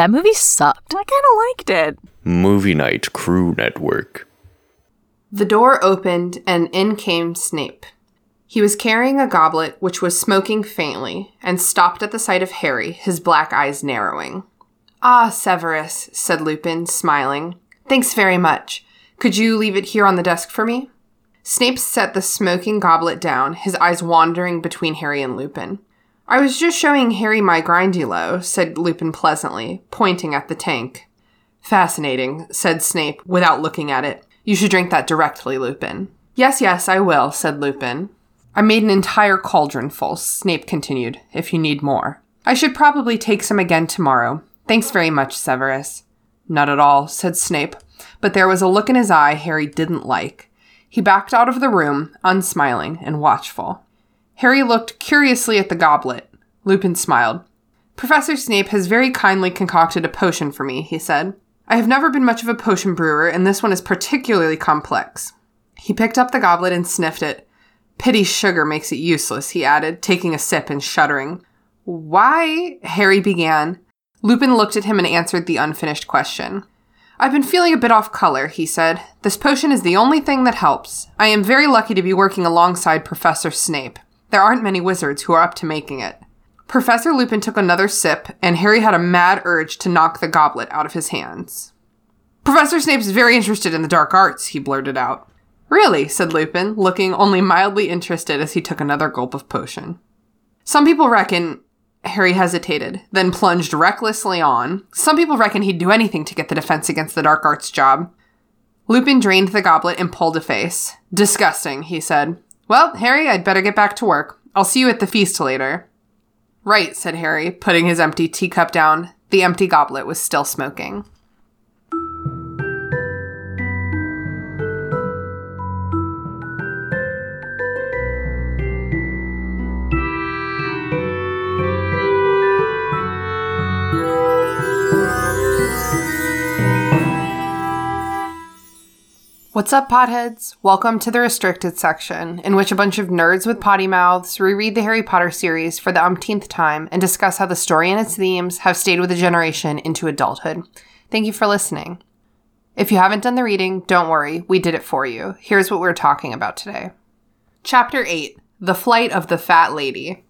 That movie sucked. I kind of liked it. Movie Night Crew Network. The door opened, and in came Snape. He was carrying a goblet which was smoking faintly, and stopped at the sight of Harry, his black eyes narrowing. Ah, Severus, said Lupin, smiling. Thanks very much. Could you leave it here on the desk for me? Snape set the smoking goblet down, his eyes wandering between Harry and Lupin. I was just showing Harry my grindylow, said Lupin pleasantly, pointing at the tank. Fascinating, said Snape, without looking at it. You should drink that directly, Lupin. Yes, yes, I will, said Lupin. I made an entire cauldron full, Snape continued, if you need more. I should probably take some again tomorrow. Thanks very much, Severus. Not at all, said Snape, but there was a look in his eye Harry didn't like. He backed out of the room, unsmiling and watchful. Harry looked curiously at the goblet. Lupin smiled. Professor Snape has very kindly concocted a potion for me, he said. I have never been much of a potion brewer, and this one is particularly complex. He picked up the goblet and sniffed it. Pity sugar makes it useless, he added, taking a sip and shuddering. Why? Harry began. Lupin looked at him and answered the unfinished question. I've been feeling a bit off color, he said. This potion is the only thing that helps. I am very lucky to be working alongside Professor Snape. There aren't many wizards who are up to making it. Professor Lupin took another sip, and Harry had a mad urge to knock the goblet out of his hands. Professor Snape's very interested in the dark arts, he blurted out. Really? said Lupin, looking only mildly interested as he took another gulp of potion. Some people reckon. Harry hesitated, then plunged recklessly on. Some people reckon he'd do anything to get the defense against the dark arts job. Lupin drained the goblet and pulled a face. Disgusting, he said. Well, Harry, I'd better get back to work. I'll see you at the feast later. Right, said Harry, putting his empty teacup down. The empty goblet was still smoking. What's up, potheads? Welcome to the restricted section, in which a bunch of nerds with potty mouths reread the Harry Potter series for the umpteenth time and discuss how the story and its themes have stayed with a generation into adulthood. Thank you for listening. If you haven't done the reading, don't worry, we did it for you. Here's what we're talking about today. Chapter 8 The Flight of the Fat Lady.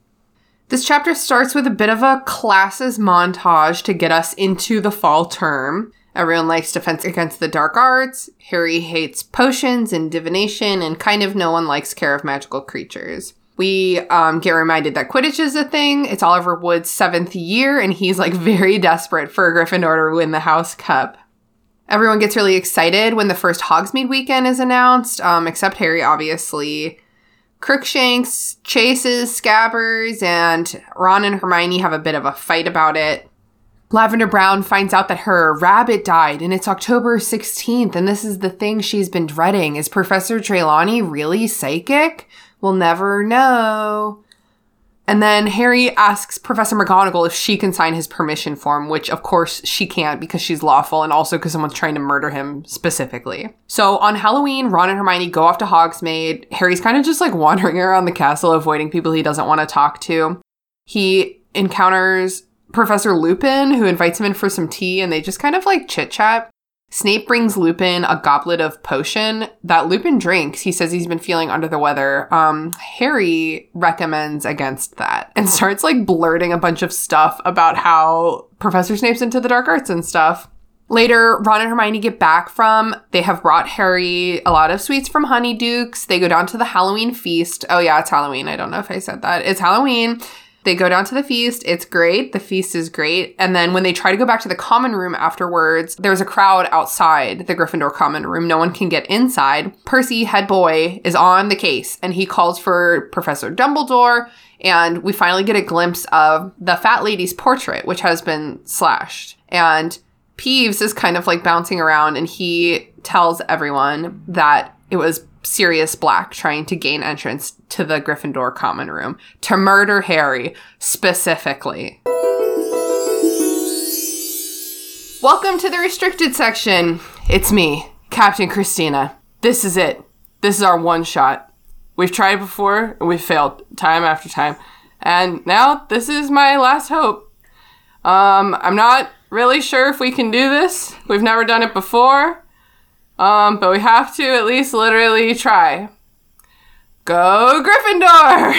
This chapter starts with a bit of a classes montage to get us into the fall term. Everyone likes defense against the dark arts. Harry hates potions and divination, and kind of no one likes care of magical creatures. We um, get reminded that Quidditch is a thing. It's Oliver Wood's seventh year, and he's like very desperate for Gryffindor to win the House Cup. Everyone gets really excited when the first Hogsmeade weekend is announced, um, except Harry, obviously. Crookshanks chases Scabbers, and Ron and Hermione have a bit of a fight about it. Lavender Brown finds out that her rabbit died and it's October 16th and this is the thing she's been dreading. Is Professor Trelawney really psychic? We'll never know. And then Harry asks Professor McGonagall if she can sign his permission form, which of course she can't because she's lawful and also because someone's trying to murder him specifically. So on Halloween, Ron and Hermione go off to Hogsmeade. Harry's kind of just like wandering around the castle, avoiding people he doesn't want to talk to. He encounters Professor Lupin, who invites him in for some tea, and they just kind of like chit chat. Snape brings Lupin a goblet of potion that Lupin drinks. He says he's been feeling under the weather. Um, Harry recommends against that and starts like blurting a bunch of stuff about how Professor Snape's into the dark arts and stuff. Later, Ron and Hermione get back from, they have brought Harry a lot of sweets from Honeydukes. They go down to the Halloween feast. Oh, yeah, it's Halloween. I don't know if I said that. It's Halloween. They go down to the feast. It's great. The feast is great. And then when they try to go back to the common room afterwards, there's a crowd outside the Gryffindor common room. No one can get inside. Percy, head boy, is on the case and he calls for Professor Dumbledore. And we finally get a glimpse of the fat lady's portrait, which has been slashed. And Peeves is kind of like bouncing around and he tells everyone that it was Sirius Black trying to gain entrance to the Gryffindor common room to murder Harry specifically. Welcome to the restricted section. It's me, Captain Christina. This is it. This is our one shot. We've tried before and we've failed time after time. And now this is my last hope. Um, I'm not really sure if we can do this. We've never done it before. Um, but we have to at least literally try. Go Gryffindor!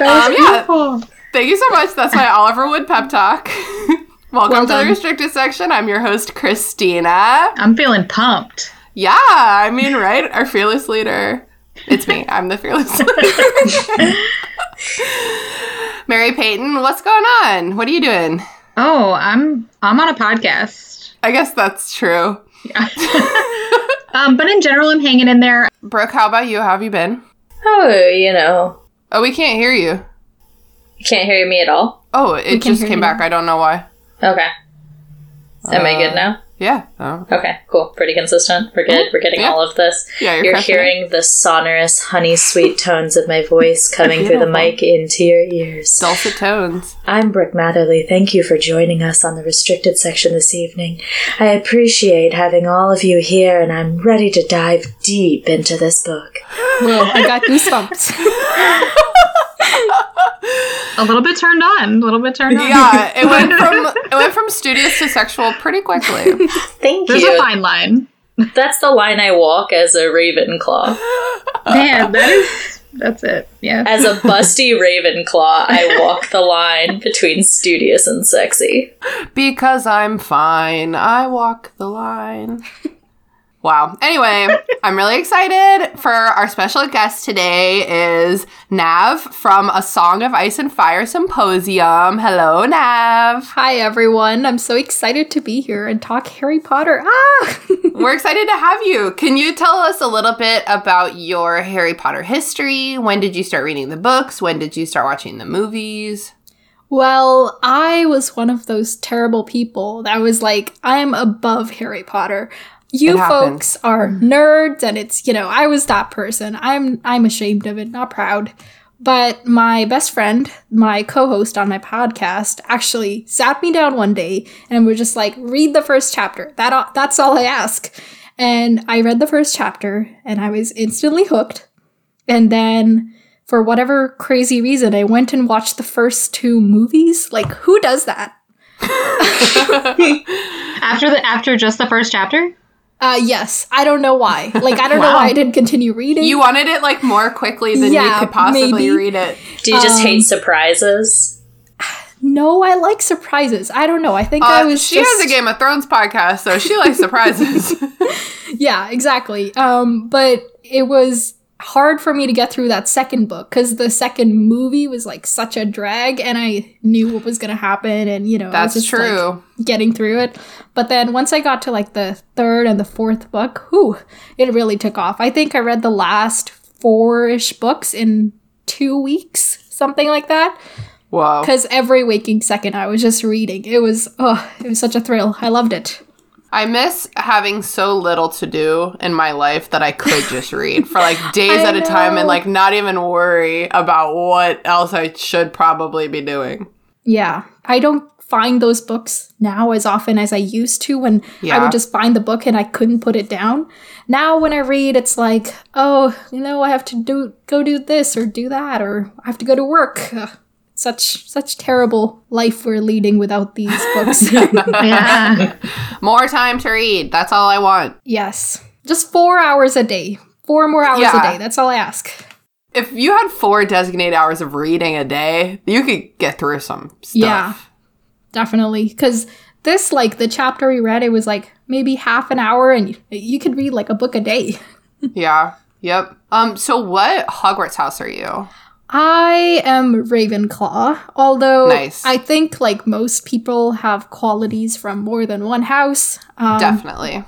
um, yeah. Thank you so much. That's my Oliver Wood pep talk. Welcome Well to the restricted section. I'm your host, Christina. I'm feeling pumped. Yeah, I mean, right? Our fearless leader. It's me. I'm the fearless leader. Mary Peyton, what's going on? What are you doing? Oh, I'm I'm on a podcast. I guess that's true. Um, but in general, I'm hanging in there. Brooke, how about you? How have you been? Oh, you know, Oh, we can't hear you. you can't hear me at all. Oh, it just came you. back. I don't know why. Okay. Am I Uh, good now? Yeah. Oh. Okay, cool. Pretty consistent. We're good. Mm-hmm. We're getting Yeah. all of this. Yeah, you're, You're hearing the sonorous, honey sweet tones of my voice coming through the mic into your ears. dulcet tones. I'm Brooke Matherly. Thank you for joining us on the restricted section this evening. I appreciate having all of you here, and I'm ready to dive deep into this book. Whoa, I got goosebumps. A little bit turned on. A little bit turned on. Yeah, it went from it went from studious to sexual pretty quickly. Thank There's you. There's a fine line. That's the line I walk as a Ravenclaw. Man, that is that's it. Yeah. As a busty Ravenclaw, I walk the line between studious and sexy. Because I'm fine, I walk the line. Wow. Anyway, I'm really excited for our special guest today is Nav from A Song of Ice and Fire Symposium. Hello, Nav. Hi, everyone. I'm so excited to be here and talk Harry Potter. Ah! We're excited to have you. Can you tell us a little bit about your Harry Potter history? When did you start reading the books? When did you start watching the movies? well, I was one of those terrible people that was like, I'm above Harry Potter. You folks are nerds, and it's, you know, I was that person. I'm I'm ashamed of it, not proud. But my best friend, my co-host on my podcast, actually sat me down one day and was just like, "Read the first chapter. That that's all I ask." And I read the first chapter, and I was instantly hooked. And then, for whatever crazy reason, I went and watched the first two movies. Like, who does that? After the after just the first chapter. Uh, yes, I don't know why. Like, I don't know why I didn't continue reading. You wanted it like more quickly than you could possibly maybe. read it. Do you just Um, hate surprises? no, I like surprises. I don't know. I think I Uh, was. she just, has a Game of Thrones podcast, so she likes surprises. Yeah, exactly. Um, but it was hard for me to get through that second book because the second movie was like such a drag, and I knew what was gonna happen, and you know, That's just, like, true. getting through it. But then once I got to like the third and the fourth book, whew, it really took off. I think I read the last four-ish books in two weeks, something like that. wow Because every waking second I was just reading. It was oh, it was such a thrill. I loved it. I miss having so little to do in my life that I could just read for like days at a time and like not even worry about what else I should probably be doing. Yeah, I don't find those books now as often as I used to when I would just find the book and I couldn't put it down. Now when I read it's like, oh, you know, I have to do go do this or do that or I have to go to work. Ugh, such such terrible life we're leading without these books. Yeah. More time to read. That's all I want. yes. Just 4 hours a day. 4 more hours Yeah. a day. That's all I ask. If you had four designated hours of reading a day, you could get through some stuff. Yeah. Definitely cuz this like the chapter we read it was like maybe half an hour and you, you could read like a book a day. Yeah. Yep. Um. So, what Hogwarts house are you? I am Ravenclaw, although Nice. I think like most people have qualities from more than one house. Um, Definitely.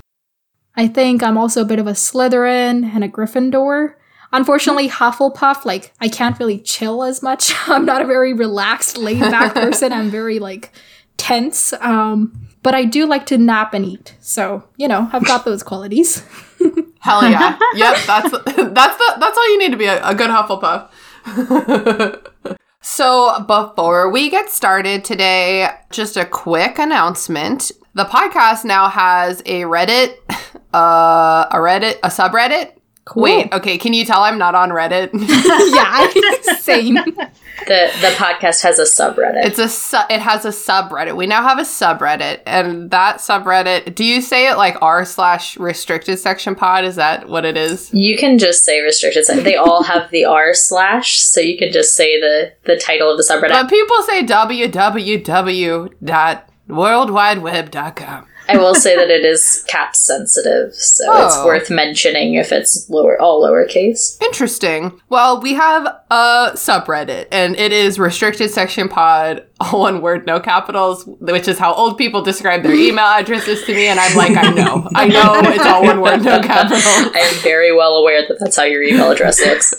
I think I'm also a bit of a Slytherin and a Gryffindor. Unfortunately, Hufflepuff, like I can't really chill as much. I'm not a very relaxed, laid back person. I'm very like tense. Um, but I do like to nap and eat. So, you know, I've got those qualities. Hell yeah. yep. That's that's the that's all you need to be a, a good Hufflepuff. so before we get started today, just a quick announcement. The podcast now has a Reddit, uh, a Reddit, a subreddit, Cool. Wait, okay, can you tell I'm not on Reddit? yeah, same. The the podcast has a subreddit. It's a su- it has a subreddit. We now have a subreddit, and that subreddit. Do you say it like r slash restricted section pod? Is that what it is? you can just say restricted. se- They all have the r slash, so you can just say the the title of the subreddit. But people say www dot www.worldwideweb.com. I will say that it is cap sensitive, so it's Oh. worth mentioning if it's lower all lowercase. Interesting. Well, we have a subreddit, and it is restricted section pod, all one word, no capitals, which is how old people describe their email addresses to me. And I'm like, I know, I know, it's all one word, no capitals. I am very well aware that that's how your email address looks.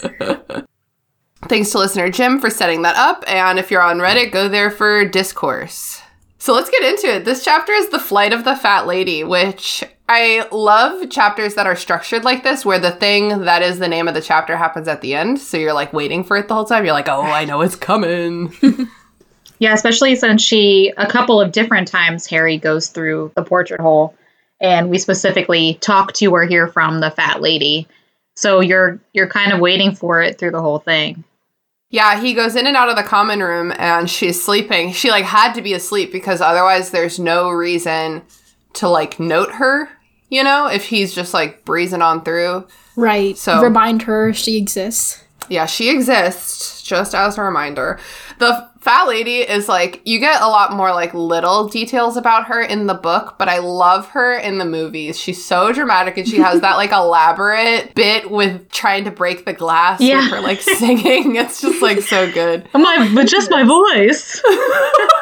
Thanks to listener Jim for setting that up. And if you're on Reddit, go there for discourse. So let's get into it. This chapter is The Flight of the Fat Lady, which I love chapters that are structured like this, where the thing that is the name of the chapter happens at the end. So you're like waiting for it the whole time. You're like, oh, I know it's coming. Yeah, especially since she a couple of different times Harry goes through the portrait hole and we specifically talk to or hear from the fat lady. So you're you're kind of waiting for it through the whole thing. Yeah, he goes in and out of the common room and she's sleeping. She like had to be asleep because otherwise there's no reason to like note her, you know, if he's just like breezing on through. Right. So- remind her she exists. Yeah, she exists, just as a reminder. The fat lady is like, you get a lot more like little details about her in the book, but I love her in the movies. She's so dramatic and she has that like elaborate bit with trying to break the glass Yeah. with her like singing. It's just like so good. My but just my voice.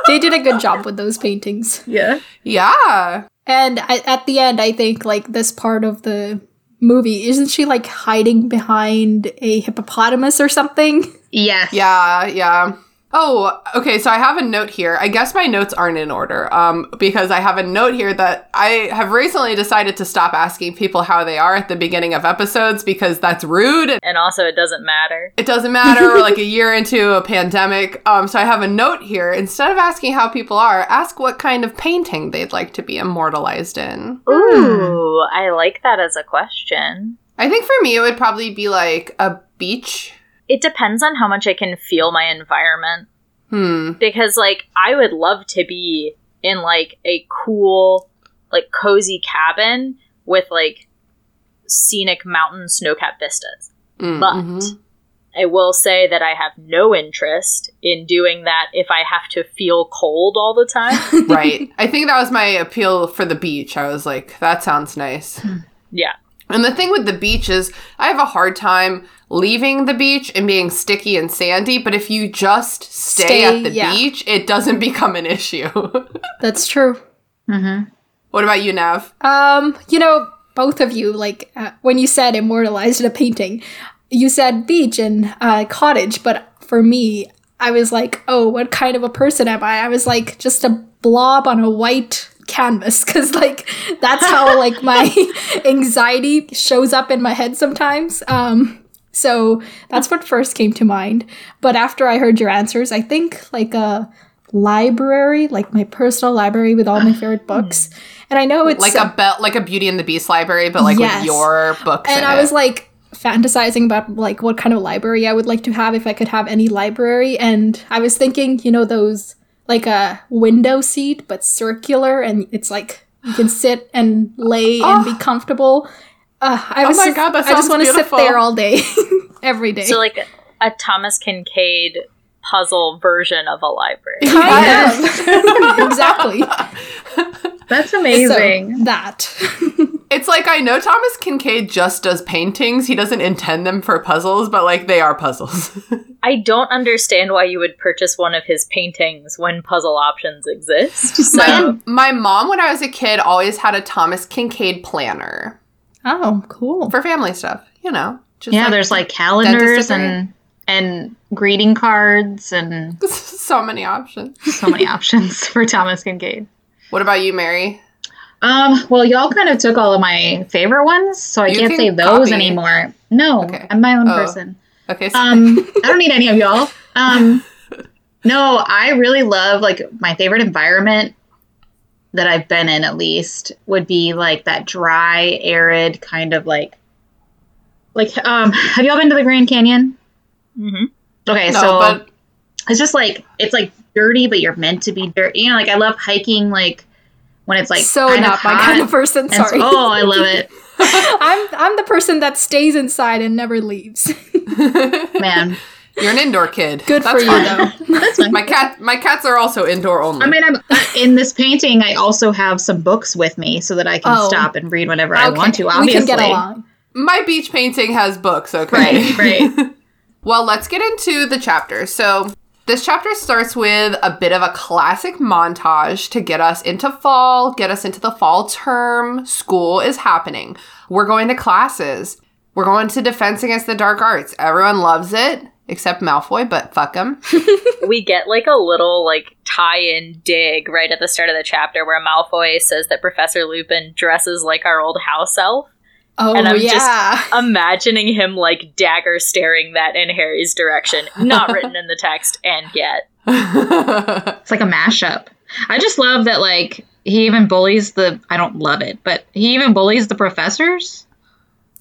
They did a good job with those paintings. yeah. Yeah. And I, at the end, I think like this part of the movie isn't she like hiding behind a hippopotamus or something? Yes. Yeah, yeah. Oh, okay. So I have a note here. I guess my notes aren't in order, um, because I have a note here that I have recently decided to stop asking people how they are at the beginning of episodes because that's rude and also, it doesn't matter. it doesn't matter. We're like a year into a pandemic. Um, so I have a note here. Instead of asking how people are, ask what kind of painting they'd like to be immortalized in. Ooh, I like that as a question. I think for me, it would probably be like a beach. It depends on how much I can feel my environment. Hmm. Because, like, I would love to be in, like, a cool, like, cozy cabin with, like, scenic mountain snowcap vistas. Mm, But mhm. I will say that I have no interest in doing that if I have to feel cold all the time. right. I think that was my appeal for the beach. I was like, that sounds nice. yeah. And the thing with the beach is, I have a hard time leaving the beach and being sticky and sandy, but if you just stay, Stay, at the yeah. beach, it doesn't become an issue. That's true. Mm-hmm. what about you, Nav? Um, you know, both of you, like uh, when you said immortalized in a painting, you said beach and uh, cottage, but for me, I was like, oh, what kind of a person am I? I was like just a blob on a white canvas because like that's how like my anxiety shows up in my head sometimes um so that's what first came to mind but after i heard your answers i think like a library like my personal library with all my favorite books and i know it's Like a be- like a Beauty and the Beast library, but like Yes. with your books. and I it. was like fantasizing about like what kind of library I would like to have if I could have any library and I was thinking, you know, those like a window seat but circular and it's like you can sit and lay and be comfortable. Uh, I was Oh my God, that I just want to sit there all day every day. So, like, a Thomas Kinkade puzzle version of a library. kind of. exactly. That's So, amazing. that. It's like I know Thomas Kinkade just does paintings. He doesn't intend them for puzzles, but like they are puzzles. I don't understand why you would purchase one of his paintings when puzzle options exist. So, my, my mom, when I was a kid, always had a Thomas Kinkade planner oh, cool. for family stuff. You know, just yeah, there's like calendars and and greeting cards and so many options. so many options for Thomas Kinkade. What about you, Mary? Um, well, y'all kind of took all of my favorite ones, so I You can't can say those copy. anymore. No, Okay. I'm my own Oh. person. Okay, so Um, I don't need any of y'all. Um, no, I really love like my favorite environment that I've been in at least would be like that dry, arid kind of like like um have y'all been to the Grand Canyon? Mhm. Okay, No, so but it's just like it's like dirty, but you're meant to be dirty. You know, like I love hiking like when it's like so kind not of my hot. kind of person. and so- Sorry. oh, I love it, I'm I'm the person that stays inside and never leaves. man. you're an indoor kid. Good That's for you though. That's fine. My cat, my cats are also indoor only. I mean, I'm uh, in this painting. I also have some books with me so that I can Oh. stop and read whenever I want to. Obviously, we can get along. my beach painting has books. Okay, Right, right. Well, let's get into the chapter. So, this chapter starts with a bit of a classic montage to get us into fall, get us into the fall term. School is happening. We're going to classes. We're going to Defense Against the Dark Arts. Everyone loves it, except Malfoy, but fuck him. we get like a little like tie-in dig right at the start of the chapter where Malfoy says that Professor Lupin dresses like our old house elf. Oh And I'm just- yeah. Imagining him like dagger staring that in Harry's direction. Not written in the text, and yet. It's like a mashup. I just love that. Like he even bullies the. I don't love it, but he even bullies the professors.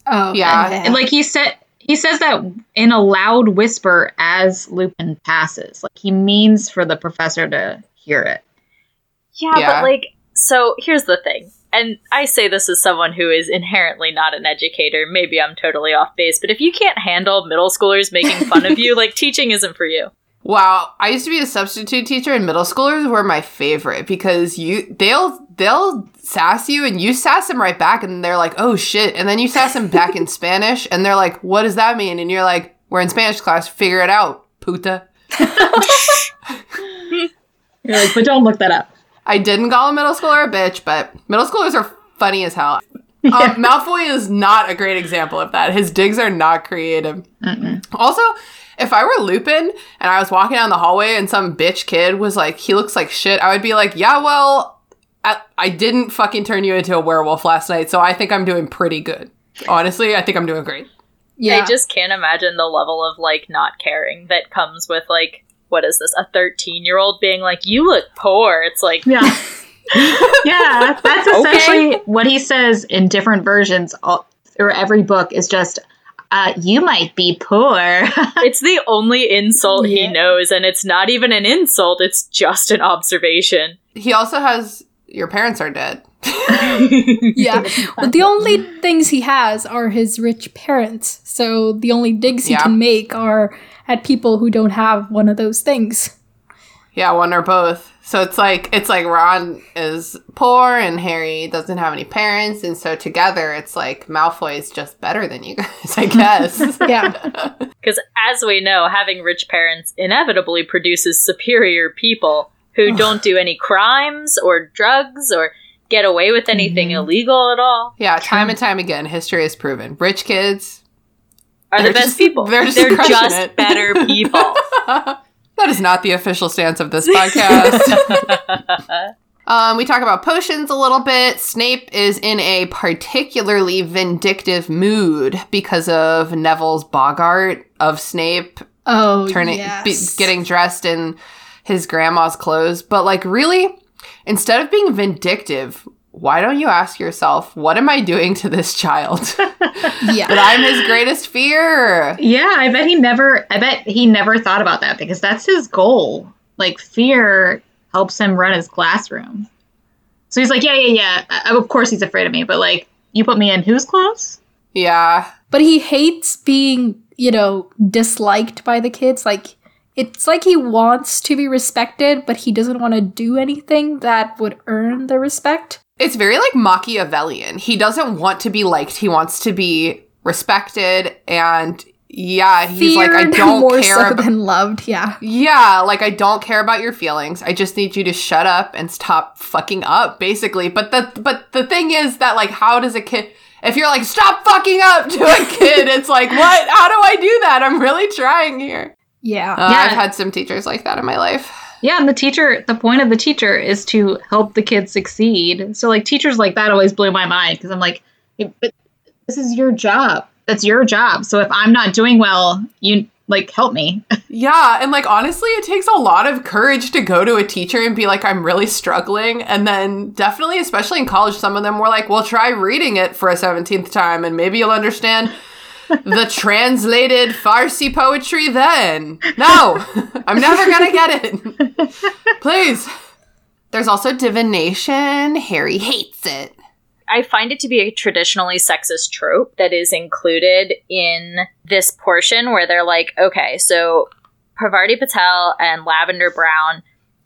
oh Yeah, And like he said, he says that in a loud whisper as Lupin passes. Like he means for the professor to hear it. Yeah, Yeah. but like, so here's the thing. And I say this as someone who is inherently not an educator. Maybe I'm totally off base, but if you can't handle middle schoolers making fun of you, like teaching isn't for you. Wow, I used to be a substitute teacher and middle schoolers were my favorite because you they'll they'll sass you and you sass them right back and they're like, "Oh shit." And then you sass them back in Spanish and they're like, "What does that mean?" And you're like, "We're in Spanish class, figure it out, puta." You're like, but don't look that up. I didn't call a middle schooler a bitch, but middle schoolers are funny as hell. Um, Malfoy is not a great example of that. His digs are not creative. Also, if I were Lupin and I was walking down the hallway and some bitch kid was like, he looks like shit, I would be like, yeah, well, I, I didn't fucking turn you into a werewolf last night, so I think I'm doing pretty good. Honestly, I think I'm doing great. yeah. I just can't imagine the level of like not caring that comes with like what is this? A 13 year old being like, "You look poor." It's like, Yeah. yeah, that's essentially what he says in different versions all, or every book is just uh, you might be poor. it's the only insult Yeah. he knows, and it's not even an insult. It's just an observation. He also has, your parents are dead. yeah. But the only things he has are his rich parents. So the only digs he Yeah. can make are at people who don't have one of those things. Yeah, one or both. So it's like it's like Ron is poor and Harry doesn't have any parents, and so together it's like Malfoy is just better than you guys, I guess. Yeah. Because as we know, having rich parents inevitably produces superior people who don't do any crimes or drugs or get away with anything illegal at all. yeah, time and time again, history has proven rich kids. Are the best just- people. they're just They're just better people. That is not the official stance of this podcast. um, we talk about potions a little bit. Snape is in a particularly vindictive mood because of Neville's boggart of Snape Oh, turning yes. be, getting dressed in his grandma's clothes but like really instead of being vindictive why don't you ask yourself what am i doing to this child yeah. that i'm his greatest fear yeah, I bet he never I bet he never thought about that because that's his goal. Like fear helps him run his classroom. So he's like, yeah, yeah, yeah. Uh, Of course he's afraid of me, but like you put me in whose clothes? yeah But he hates being, you know, disliked by the kids. Like, it's like he wants to be respected, but he doesn't want to do anything that would earn the respect. it's very like machiavellian he doesn't want to be liked he wants to be respected and yeah he's like i Feared don't more care so about than loved. Yeah. Yeah, like I don't care about your feelings. I just need you to shut up and stop fucking up, basically. But the but the thing is that like how does a kid if you're like stop fucking up to a kid, it's like what? How do I do that? I'm really trying here. Yeah. Uh, Yeah. I've had some teachers like that in my life. Yeah, and the teacher, the point of the teacher is to help the kids succeed. So, like, teachers like that always blew my mind because I'm like, "Hey, but this is your job. That's your job. So, if I'm not doing well, you like help me. Yeah, and like honestly, it takes a lot of courage to go to a teacher and be like, I'm really struggling. And then definitely, especially in college, some of them were like, well, try reading it for a 17th time and maybe you'll understand the translated Farsi poetry then. No, I'm never gonna get it. Please. There's also divination. Harry hates it. I find it to be a traditionally sexist trope that is included in this portion where they're like, okay, so Parvati Patil and Lavender Brown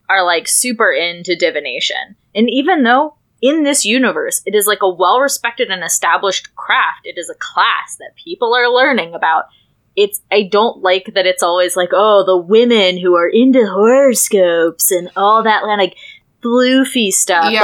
are like super into divination. And even though in this universe it is like a well respected and established craft, it is a class that people are learning about. It's I don't like that it's always like, oh, the women who are into horoscopes and all that like floofy stuff. Yeah,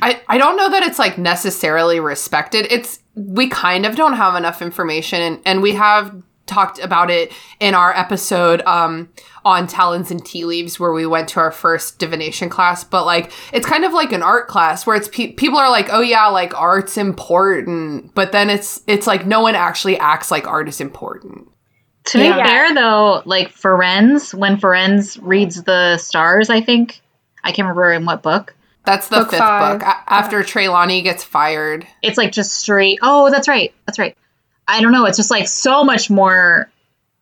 Like I, I don't know that it's like necessarily respected. It's we kind of don't have enough information, and, and we have talked about it in our episode um, on talons and tea leaves where we went to our first divination class but like it's kind of like an art class where it's pe- people are like oh yeah like art's important but then it's it's like no one actually acts like art is important To be Yeah. fair, though, like Firenze, when Firenze reads the stars, I think I can't remember in what book. that's the Book fifth five. book a- after Trelawney gets fired It's like just straight. Oh, that's right. That's right. I don't know. It's just like so much more.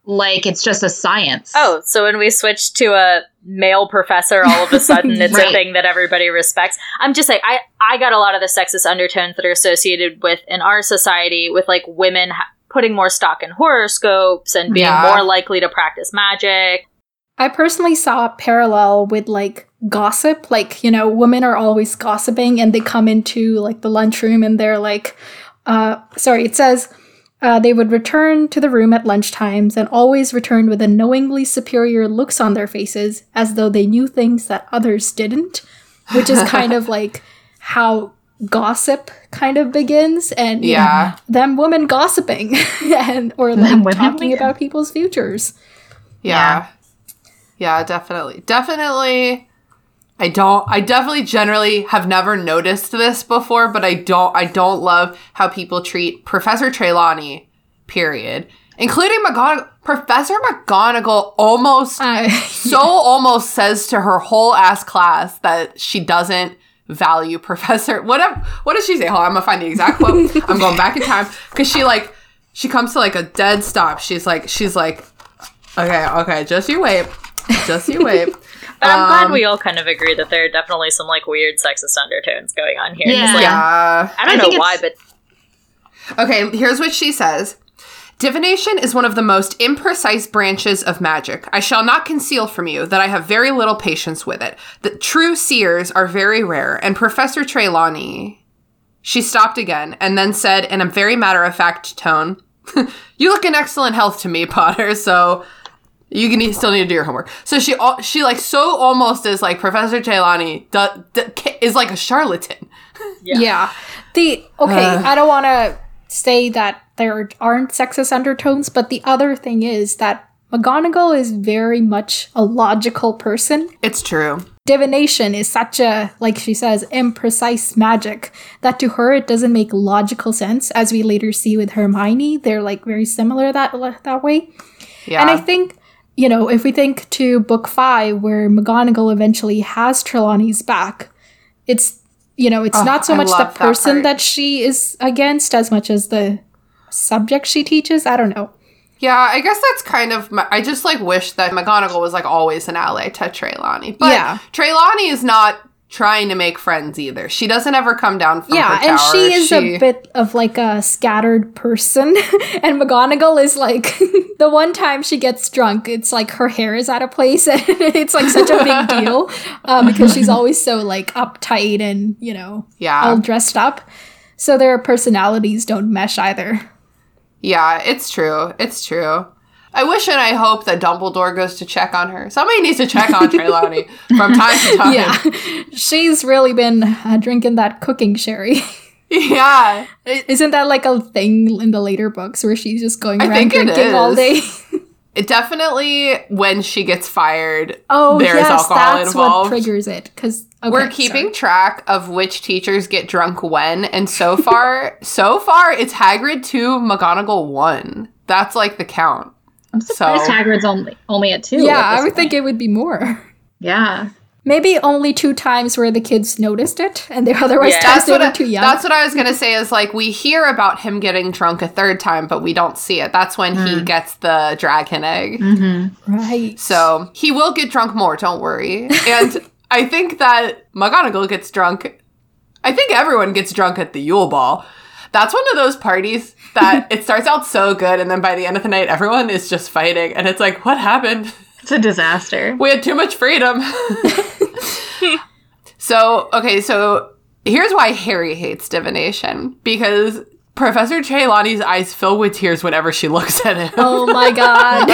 Like it's just a science. Oh, so when we switch to a male professor, all of a sudden it's a thing that everybody respects. I'm just saying, I I got a lot of the sexist undertones that are associated with in our society with like women ha- putting more stock in horoscopes and being Yeah. more likely to practice magic. I personally saw a parallel with like gossip. Like, you know, women are always gossiping and they come into like the lunchroom and they're like, uh, sorry, it says uh, they would return to the room at lunchtimes and always returned with a knowingly superior looks on their faces as though they knew things that others didn't, which is kind of like how gossip kind of begins and you know, Yeah. them women gossiping and or Them like women talking about people's futures. Yeah. Yeah, definitely. Definitely I don't I definitely generally have never noticed this before, but I don't I don't love how people treat Professor Trelawney, period. Including McGonagall. Professor McGonagall almost uh, I so almost says to her whole ass class that she doesn't value Professor. What if, what does she say? Hold on, I'm gonna find the exact quote. I'm going back in time because she like she comes to like a dead stop. She's like she's like, okay, okay, just you wait, just you wait. But I'm glad Um, we all kind of agree that there are definitely some like weird sexist undertones going on here. Yeah. like, yeah. I don't I know why, but Okay, here's what she says. Divination is one of the most imprecise branches of magic. I shall not conceal from you that I have very little patience with it. The true seers are very rare, and Professor Trelawney. She stopped again and then said in a very matter of fact tone, "You look in excellent health to me, Potter. So you can still need to do your homework." So she she like so almost is like Professor Trelawney du- du- is like a charlatan. Yeah. Yeah. The okay, Uh. I don't want to say that there aren't sexist undertones, but the other thing is that McGonagall is very much a logical person. It's true. Divination is such a, like she says, imprecise magic that to her it doesn't make logical sense. As we later see with Hermione, they're like very similar that that way. Yeah. And I think, you know, if we think to book five, where McGonagall eventually has Trelawney's back, it's, you know, it's Oh, not so I much the love that person that she is against as much as the subject she teaches. I don't know. Yeah, I guess that's kind of. My, I just like wish that McGonagall was like always an ally to Trelawney. But Yeah. Trelawney is not trying to make friends either. She doesn't ever come down from yeah, and she is a bit of like a scattered person. and McGonagall is like the one time she gets drunk, it's like her hair is out of place, and it's like such a big deal uh, because she's always so like uptight and you know Yeah. all dressed up. So their personalities don't mesh either. Yeah, it's true. It's true. I wish and I hope that Dumbledore goes to check on her. Somebody needs to check on Trelawney from time to time. Yeah, she's really been uh, drinking that cooking sherry. Yeah. Isn't that like a thing in the later books where she's just going I around think it drinking all day? It definitely when she gets fired, Oh, there's yes, alcohol that's involved. what triggers it. Because We're keeping track of which teachers get drunk when, and so far, so far, it's Hagrid two, McGonagall one. That's like the count. I'm surprised So- Hagrid's only only at two. Yeah, at I would think it would be more. Yeah. Maybe only two times where the kids noticed it, and the otherwise Yeah. times That's they what, were I, too young. that's what I was gonna say. Is like we hear about him getting drunk a third time, but we don't see it. That's when he gets the dragon egg. Mm-hmm. right. So he will get drunk more. Don't worry. And I think that McGonagall gets drunk. I think everyone gets drunk at the Yule Ball. That's one of those parties that it starts out so good, and then by the end of the night, everyone is just fighting, and it's like, what happened? It's a disaster. We had too much freedom. so, okay, so here's why Harry hates divination because Professor Trelawney's eyes fill with tears whenever she looks at him. oh my god.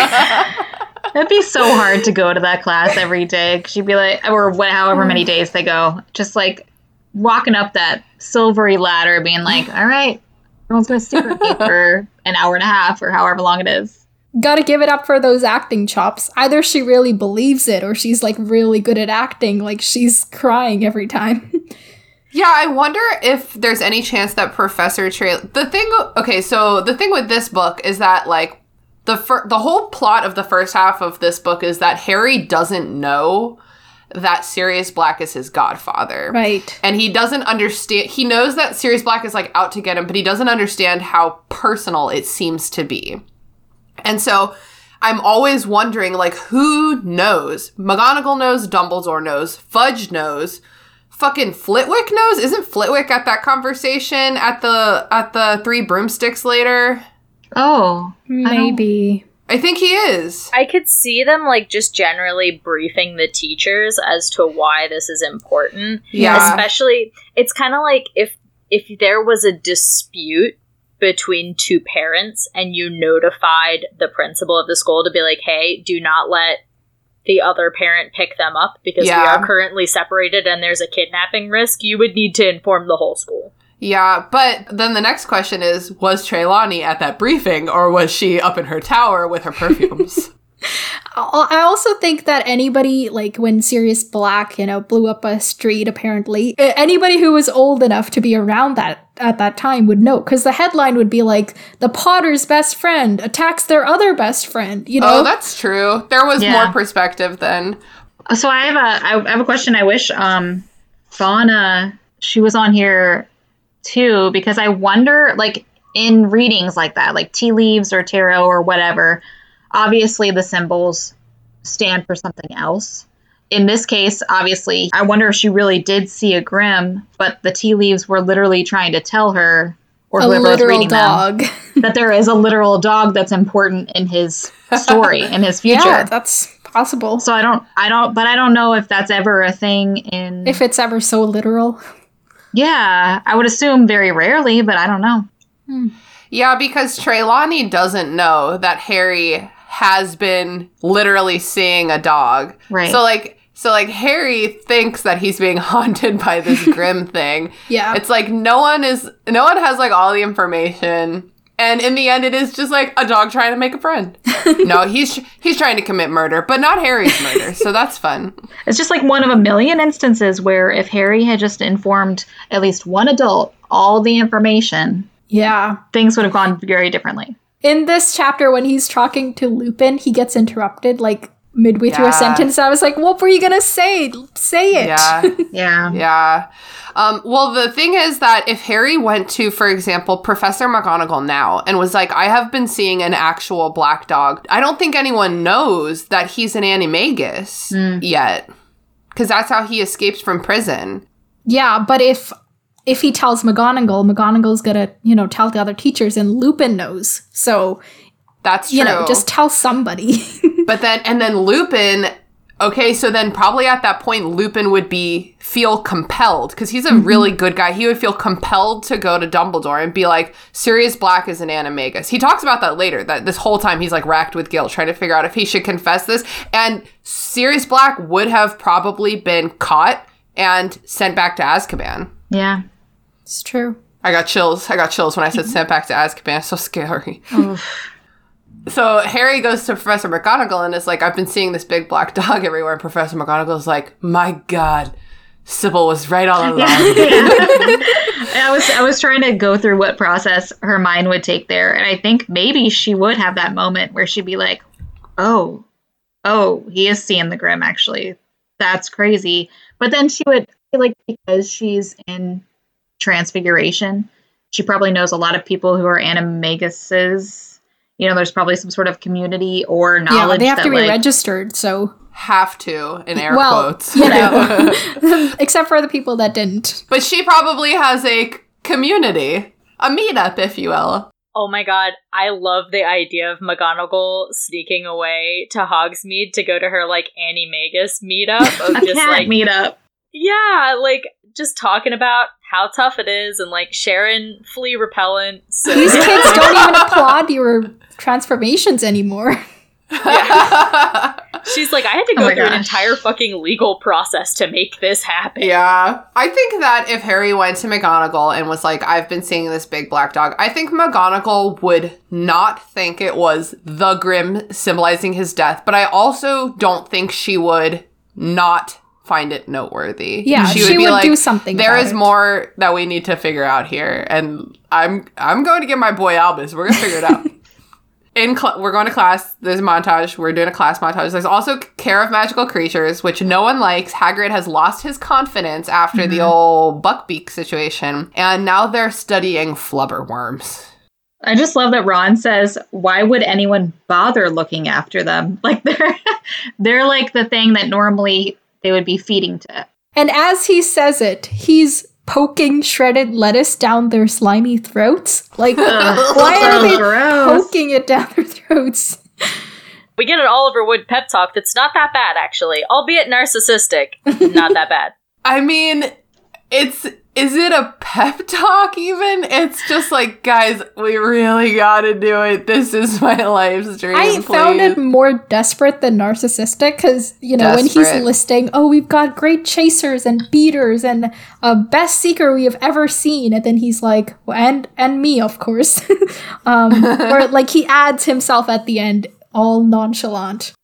It'd be so hard to go to that class every day. She'd be like, or wh- however many days they go, just like walking up that silvery ladder, being like, "All right, everyone's gonna stare at me for an hour and a half or however long it is." Gotta give it up for those acting chops. Either she really believes it or she's like really good at acting, like she's crying every time. Yeah, I wonder if there's any chance that Professor Trail. The thing, okay, so the thing with this book is that like the fir- the whole plot of the first half of this book is that Harry doesn't know that Sirius Black is his godfather. right. And he doesn't understand. He knows that Sirius Black is like out to get him, but he doesn't understand how personal it seems to be. And so I'm always wondering, like, who knows? McGonagall knows, Dumbledore knows, Fudge knows, fucking Flitwick knows. Isn't Flitwick at that conversation at the at the Three Broomsticks later? Oh, Maybe. I think he is. I could see them like just generally briefing the teachers as to why this is important. Yeah. Especially it's kind of like if if there was a dispute between two parents and you notified the principal of the school to be like, "Hey, do not let the other parent pick them up because we are currently separated and there's a kidnapping risk." You would need to inform the whole school. Yeah, but then the next question is Was Trelawney at that briefing or was she up in her tower with her perfumes? I I also think that anybody, like when Sirius Black, you know, blew up a street, apparently, anybody who was old enough to be around that at that time would know, because the headline would be like, "The Potter's best friend attacks their other best friend." You know, oh, that's true. There was Yeah. more perspective then. so I have a I have a question. I wish um, Fauna she was on here too because I wonder like in readings like that, like tea leaves or tarot or whatever. Obviously, the symbols stand for something else. In this case, obviously, I wonder if she really did see a grim, but the tea leaves were literally trying to tell her or a whoever was reading them dog. that there is a literal dog that's important in his story in his future. yeah, that's possible. So I don't, I don't, but I don't know if that's ever a thing in. if it's ever so literal. Yeah, I would assume very rarely, but I don't know. Hmm. Yeah, because Trelawney doesn't know that Harry has been literally seeing a dog. Right. So like so like Harry thinks that he's being haunted by this grim thing. Yeah. It's like no one is no one has like all the information. And in the end it is just like a dog trying to make a friend. no, he's he's trying to commit murder, but not Harry's murder. So that's fun. It's just like one of a million instances where if Harry had just informed at least one adult all the information, yeah. things would have gone very differently. In this chapter, when he's talking to Lupin, he gets interrupted like midway through a sentence. I was like, "What were you gonna say? Say it." Yeah. Yeah. Yeah. Um, well, the thing is that if Harry went to, for example, Professor McGonagall now and was like, I have been seeing an actual black dog, I don't think anyone knows that he's an animagus yet. Because that's how he escapes from prison. Yeah, but if if he tells McGonagall, McGonagall's gonna, you know, tell the other teachers and Lupin knows. So, That's true. you know, just tell somebody. But then, and then Lupin. Okay, so then probably at that point, Lupin would be feel compelled because he's a mm-hmm. really good guy. He would feel compelled to go to Dumbledore and be like, "Sirius Black is an animagus." He talks about that later. That this whole time he's like racked with guilt, trying to figure out if he should confess this. And Sirius Black would have probably been caught and sent back to Azkaban. Yeah. it's true. I got chills. I got chills when I said mm-hmm. sent back to Azkaban. So scary. So Harry goes to Professor McGonagall and is like, I've been seeing this big black dog everywhere. And Professor McGonagall's like, My God, Sybill was right all along. I was I was trying to go through what process her mind would take there, and I think maybe she would have that moment where she'd be like, "Oh, oh, he is seeing the grim. Actually, that's crazy. But then she would like because she's in Transfiguration, she probably knows a lot of people who are animaguses. You know, there's probably some sort of community or knowledge. Yeah, they have that to be like, registered, so Have to in air well, quotes. you know, except for the people that didn't. but she probably has a community, a meetup, if you will. Oh my god, I love the idea of McGonagall sneaking away to Hogsmeade to go to her like animagus meetup of a just cat like meetup. yeah, like just talking about how tough it is and like sharing flea repellent. So These kids don't even applaud your transformations anymore. she's like, I had to Oh go my through an entire fucking legal process to make this happen. Yeah. I think that if Harry went to McGonagall and was like, I've been seeing this big black dog, I think McGonagall would not think it was the Grim symbolizing his death, but I also don't think she would not find it noteworthy. Yeah, she would do something There about is it." more that we need to figure out here, and I'm I'm going to get my boy Albus. We're gonna figure it out. in cl- we're going to class. There's a montage. We're doing a class montage. There's also care of magical creatures, which no one likes. Hagrid has lost his confidence after the mm-hmm. old Buckbeak situation, and now they're studying flobberworms. I just love that Ron says, "Why would anyone bother looking after them? Like they're they're like the thing that normally they would be feeding to." And as he says it, he's poking shredded lettuce down their slimy throats. Like, why are they gross. poking it down their throats? We get an Oliver Wood pep talk that's not that bad, actually, albeit narcissistic. not that bad. I mean, it's is it a pep talk even? It's just like, guys, we really gotta do it. This is my life's dream. I found it more desperate than narcissistic because, you know, when he's listing, oh, we've got great chasers and beaters and a best seeker we have ever seen. And then he's like, and, and me, of course. um, or like he adds himself at the end, all nonchalant.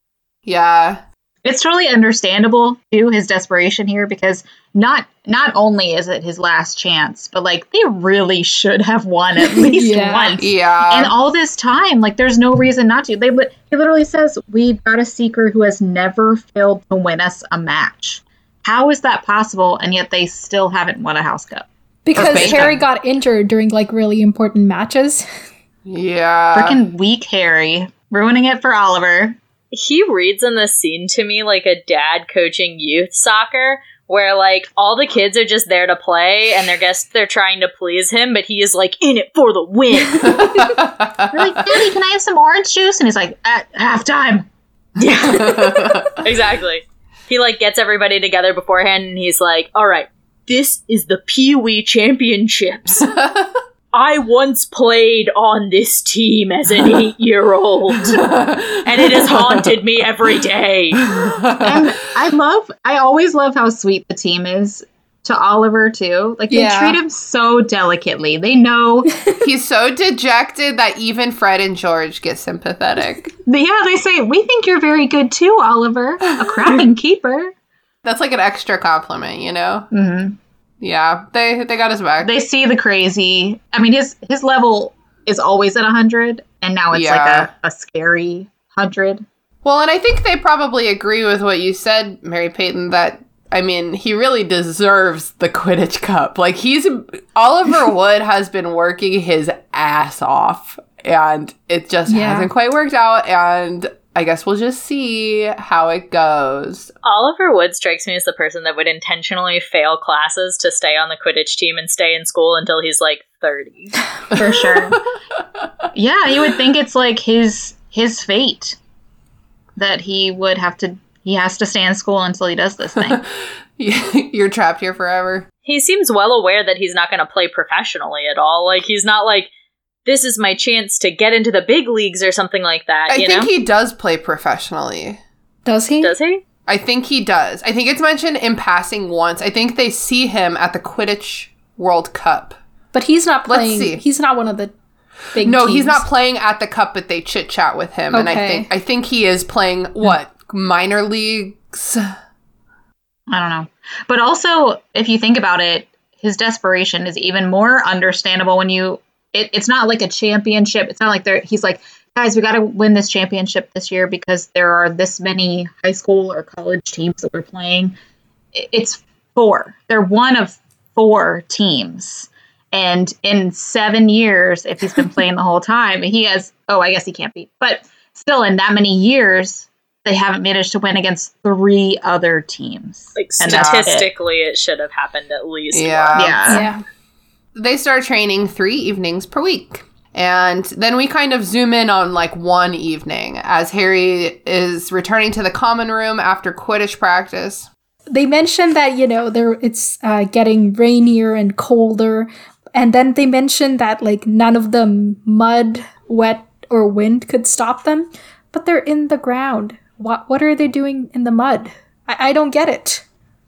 Yeah. It's totally understandable to his desperation here because not not only is it his last chance, but like they really should have won at least Yeah. once. Yeah. And all this time, like there's no reason not to. They li- he literally says we've got a seeker who has never failed to win us a match. How is that possible? And yet they still haven't won a house cup. Because Bacon. Harry got injured during like really important matches. yeah. Freaking weak Harry, ruining it for Oliver. He reads in this scene to me like a dad coaching youth soccer, where like all the kids are just there to play and they're guess they're trying to please him, but he is like in it for the win. They're like, Daddy, can I have some orange juice? And he's like, at halftime. Yeah, exactly. He like gets everybody together beforehand and he's like, "All right, this is the Pee Wee Championships. I once played on this team as an 8-year-old, and it has haunted me every day." and I love, I always love how sweet the team is to Oliver too. Like they treat him so delicately. They know, He's so dejected that even Fred and George get sympathetic. yeah. They say we think you're very good too, Oliver, a cracking keeper. That's like an extra compliment, you know? hmm Yeah. They they got his back. They see the crazy. I mean, his his level is always at hundred, and now it's Yeah. like a, a scary hundred. Well, and I think they probably agree with what you said, Mary Peyton, that I mean, he really deserves the Quidditch Cup. Like he's Oliver Wood has been working his ass off and it just Yeah. hasn't quite worked out and I guess we'll just see how it goes. Oliver Wood strikes me as the person that would intentionally fail classes to stay on the Quidditch team and stay in school until he's like 30. for sure. yeah, you would think it's like his his fate that he would have to he has to stay in school until he does this thing. You're trapped here forever. he seems well aware that he's not going to play professionally at all. Like he's not like this is my chance to get into the big leagues or something like that. I you think know? he does play professionally. Does he? does he? I think he does. I think it's mentioned in passing once. I think they see him at the Quidditch World Cup. But he's not playing. Let's playing. see. He's not one of the big No, he's not playing at the cup, but they chit chat with him, and I think I think he is playing what minor leagues. I don't know. But also, if you think about it, his desperation is even more understandable when you. It, it's not like a championship. It's not like they're. He's like, guys, we got to win this championship this year because there are this many high school or college teams that we're playing. It's four. They're one of four teams. And in seven years, if he's been playing the whole time, he has, oh, I guess he can't be. But still, in that many years, they haven't managed to win against three other teams. Like And that's it. statistically, it. should have happened at least. Yeah. once. Yeah. yeah. They start training three evenings per week. And then we kind of zoom in on like one evening as Harry is returning to the common room after Quidditch practice. they mentioned that you know there it's uh, getting rainier and colder. And then they mentioned that like none of the mud wet or wind could stop them. But they're in the ground. What what are they doing in the mud? I, I don't get it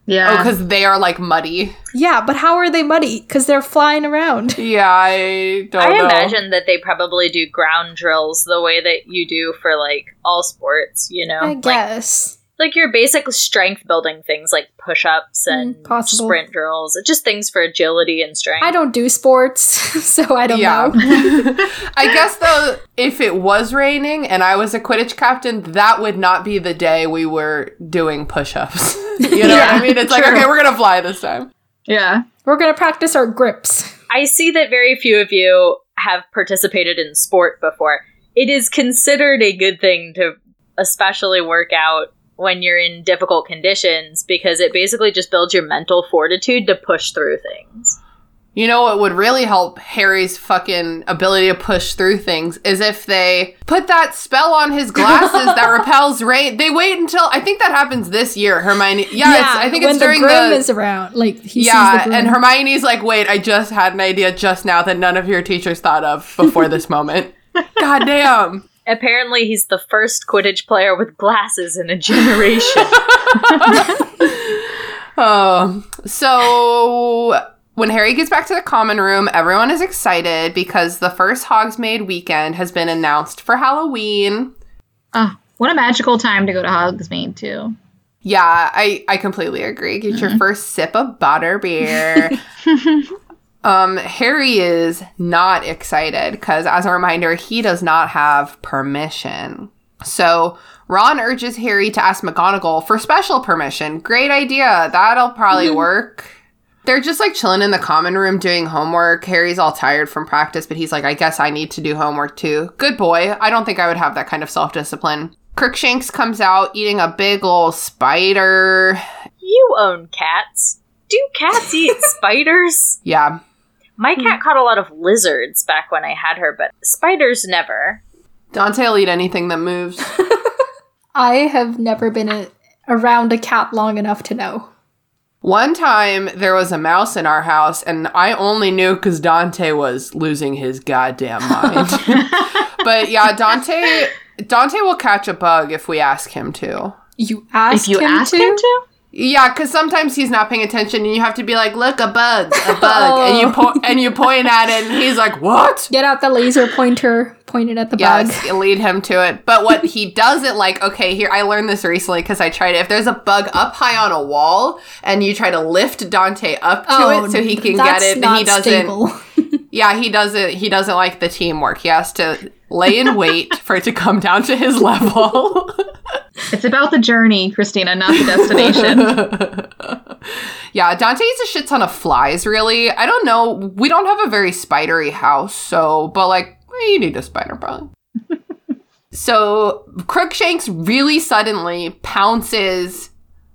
Yeah. Oh, because they are like muddy. yeah but how are they muddy because they're flying around Yeah, I don't I know. imagine that they probably do ground drills the way that you do for like all sports, you know? i guess like your basic strength building things like push-ups and Mm, possible. sprint drills, just things for agility and strength. i don't do sports so i don't yeah. know I guess though, if it was raining and I was a Quidditch captain, that would not be the day we were doing push-ups. you know what I mean? It's like, okay, we're gonna fly this time. yeah. we're gonna practice our grips I see that very few of you have participated in sport before. It is considered a good thing to especially work out when you're in difficult conditions because it basically just builds your mental fortitude to push through things. You know what would really help Harry's fucking ability to push through things is if they put that spell on his glasses that repels rain. They wait until I think that happens this year. Hermione, yeah, it's, I think when it's during the grim the is around like he sees yeah, the grim. and Hermione's like, wait, I just had an idea just now that none of your teachers thought of before this moment. God damn. Apparently, he's the first Quidditch player with glasses in a generation. Oh, so when Harry gets back to the common room, everyone is excited because the first Hogsmeade weekend has been announced for Halloween. Oh, what a magical time to go to Hogsmeade too. Yeah, I, I completely agree. Get your mm-hmm. first sip of butterbeer. um, Harry is not excited because, as a reminder, he does not have permission. So Ron urges Harry to ask McGonagall for special permission. Great idea. That'll probably work. They're just like chilling in the common room doing homework. Harry's all tired from practice, but he's like, I guess I need to do homework too. Good boy. I don't think I would have that kind of self discipline. Crookshanks comes out eating a big ol' spider. you own cats. Do cats eat spiders? Yeah. My hmm. cat caught a lot of lizards back when I had her, but spiders never. Dante will eat anything that moves. I have never been a, around a cat long enough to know. One time there was a mouse in our house, and I only knew because Dante was losing his goddamn mind. but yeah, Dante Dante will catch a bug if we ask him to. You ask if you him ask to? him to, Yeah, because sometimes he's not paying attention, and you have to be like, "Look, a bug, a bug," and you oh. po- and you point at it, and he's like, "What?" Get out the laser pointer, point it at the bug. Lead him to it. But what he doesn't like, okay, here, I learned this recently because I tried it. If there's a bug up high on a wall and you try to lift Dante up to it so he can get Oh, it, he doesn't. Yeah, he doesn't. He doesn't like the teamwork. He has to lay in wait for it to come down to his level. it's about the journey, Christina, not the destination. yeah, Dante eats a shit ton of flies. Really, I don't know. We don't have a very spidery house, so but like you need a spider probably. so Crookshanks really suddenly pounces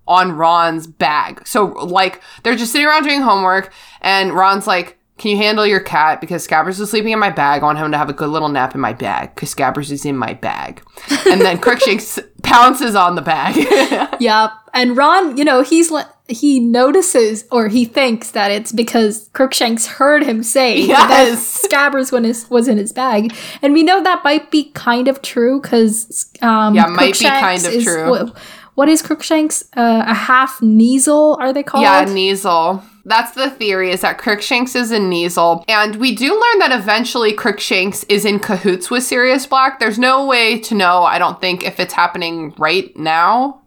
on Ron's bag. So like they're just sitting around doing homework, and Ron's like, "Can you handle your cat? Because Scabbers is sleeping in my bag. I want him to have a good little nap in my bag because Scabbers is in my bag." And then Crookshanks pounces on the bag. Yep. And Ron, you know, he's le- he notices or he thinks that it's because Crookshanks heard him say Yes. that Scabbers when his, was in his bag, and we know that might be kind of true because um, Yeah, might be kind of is- true. wha- what is Crookshanks? Uh, a half Kneazle? Are they called? Yeah, Kneazle. That's the theory is that Crookshanks is a Kneazle. And we do learn that eventually Crookshanks is in cahoots with Sirius Black. There's no way to know, I don't think, if it's happening right now.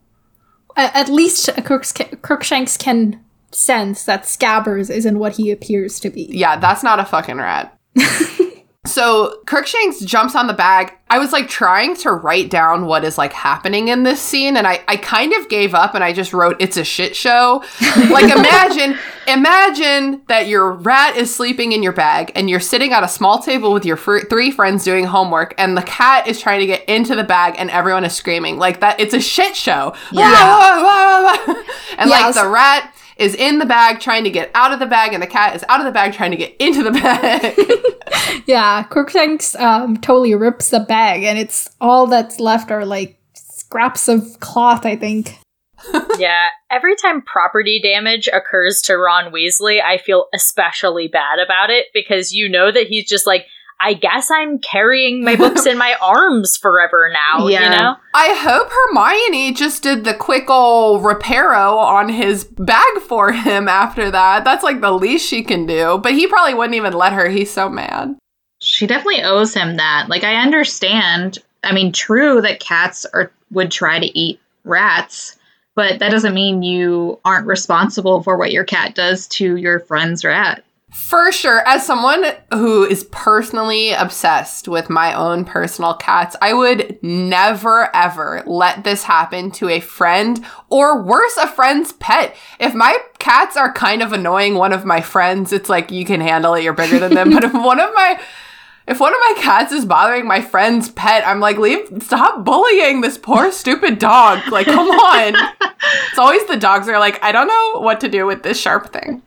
At least Crookshanks can sense that Scabbers isn't what he appears to be. Yeah, that's not a fucking rat. So Crookshanks jumps on the bag. I was like trying to write down what is like happening in this scene, and I, I kind of gave up and I just wrote, it's a shit show. like imagine, imagine that your rat is sleeping in your bag and you're sitting at a small table with your fr- three friends doing homework, and the cat is trying to get into the bag and everyone is screaming. Like that, it's a shit show. Yeah. and like Yes. the rat is in the bag trying to get out of the bag, and the cat is out of the bag trying to get into the bag. Yeah, Crookshanks um, totally rips the bag, and it's all that's left are like scraps of cloth, I think. yeah, every time property damage occurs to Ron Weasley, I feel especially bad about it because you know that he's just like, I guess I'm carrying my books in my arms forever now, Yeah. you know? I hope Hermione just did the quick ol' reparo on his bag for him after that. That's like the least she can do. But he probably wouldn't even let her. He's so mad. She definitely owes him that. Like I understand. I mean, true that cats are would try to eat rats, but that doesn't mean you aren't responsible for what your cat does to your friend's rat. For sure, as someone who is personally obsessed with my own personal cats, I would never ever let this happen to a friend or worse, a friend's pet. If my cats are kind of annoying one of my friends, it's like you can handle it, you're bigger than them. but if one of my if one of my cats is bothering my friend's pet, I'm like, leave, stop bullying this poor stupid dog. Like, come on. it's always the dogs are like, I don't know what to do with this sharp thing.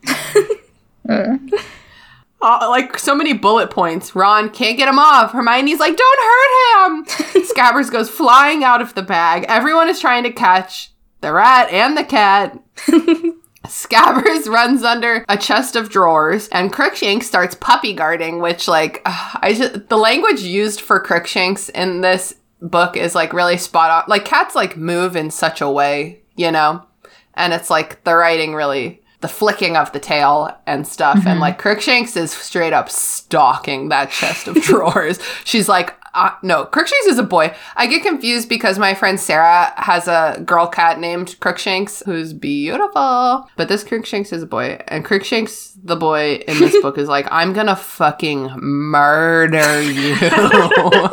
Uh, like so many bullet points. Ron can't get him off. Hermione's like, "Don't hurt him." Scabbers goes flying out of the bag. Everyone is trying to catch the rat and the cat. Scabbers runs under a chest of drawers, and Crookshanks starts puppy guarding. Which, like, ugh, I just the language used for Crookshanks in this book is like really spot on. Like, cats like move in such a way, you know, and it's like the writing really the flicking of the tail and stuff. And like Crookshanks is straight up stalking that chest of drawers. She's like, uh, no, Crookshanks is a boy. I get confused because my friend Sarah has a girl cat named Crookshanks who's beautiful. But this Crookshanks is a boy. And Crookshanks, the boy in this book, is like, I'm gonna fucking murder you.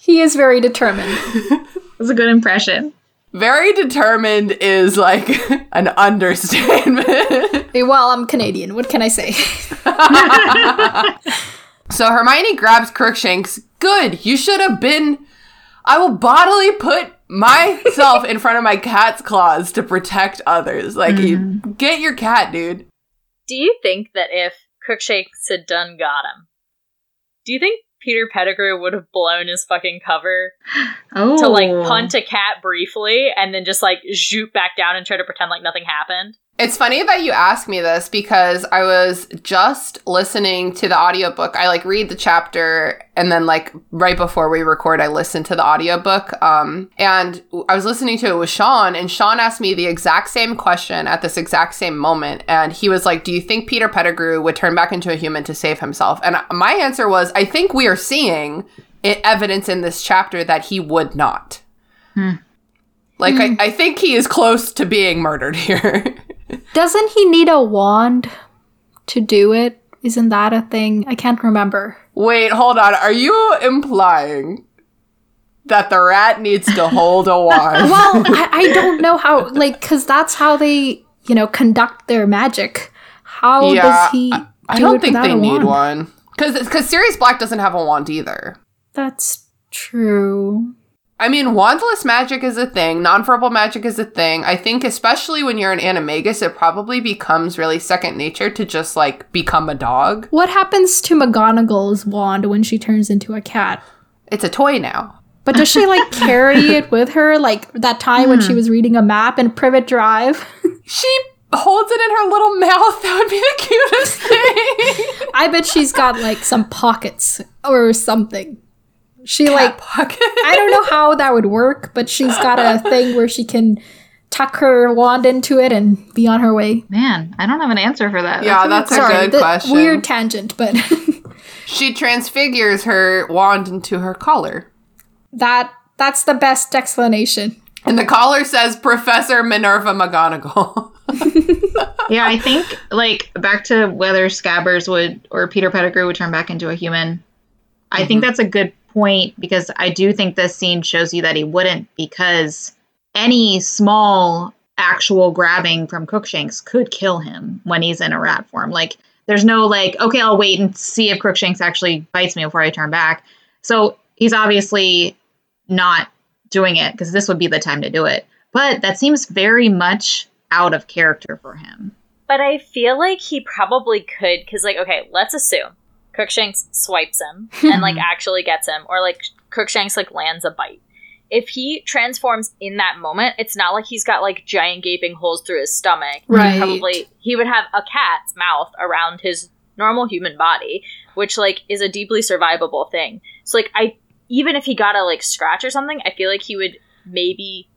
He is very determined. That's a good impression. Very determined is like an understatement. Well, I'm Canadian. What can I say? So Hermione grabs Crookshanks. Good. You should have been. I will bodily put myself in front of my cat's claws to protect others. Like, you mm-hmm. get your cat, dude. Do you think that if Crookshanks had done got him, do you think Peter Pettigrew would have blown his fucking cover Oh, to like oh. punt a cat briefly and then just like zoop back down and try to pretend like nothing happened? It's funny that you ask me this because I was just listening to the audiobook. I like read the chapter and then like right before we record I listen to the audiobook. Um and I was listening to it with Sean and Sean asked me the exact same question at this exact same moment and he was like, "Do you think Peter Pettigrew would turn back into a human to save himself?" And uh, my answer was, "I think we are seeing evidence in this chapter that he would not." Hmm. Like I, hmm. I think he is close to being murdered here. Doesn't he need a wand to do it? Isn't that a thing? I can't remember. Wait, hold on. Are you implying that the rat needs to hold a wand? Well, I, I don't know how, like, because that's how they, you know, conduct their magic. How Yeah, does he? I, I do don't think they need one. Because because Sirius Black doesn't have a wand either. That's true. I mean, wandless magic is a thing. Non-verbal magic is a thing. I think, especially when you're an animagus, it probably becomes really second nature to just like become a dog. What happens to McGonagall's wand when she turns into a cat? It's a toy now. But does she like carry it with her, like that time when she hmm. was reading a map in Privet Drive? She holds it in her little mouth. That would be the cutest thing. I bet she's got like some pockets or something. She like Pocket. I don't know how that would work, but she's got a thing where she can tuck her wand into it and be on her way. man, I don't have an answer for that. Yeah, a that's a good good the question. weird tangent, but She transfigures her wand into her collar. that that's the best explanation. And the collar says Professor Minerva McGonagall. Yeah, I think like back to whether Scabbers would or Peter Pettigrew would turn back into a human. I think mm-hmm. that's a good point because I do think this scene shows you that he wouldn't because any small actual grabbing from Crookshanks could kill him when he's in a rat form. Like there's no like, okay, I'll wait and see if Crookshanks actually bites me before I turn back. So he's obviously not doing it because this would be the time to do it. But that seems very much out of character for him. But I feel like he probably could, because, like, okay, let's assume Crookshanks swipes him and, like, actually gets him, or, like, Crookshanks, like, lands a bite. If he transforms in that moment, it's not like he's got, like, giant gaping holes through his stomach. Right. Probably, he would have a cat's mouth around his normal human body, which, like, is a deeply survivable thing. So, like, I, even if he got a, like, scratch or something, I feel like he would maybe,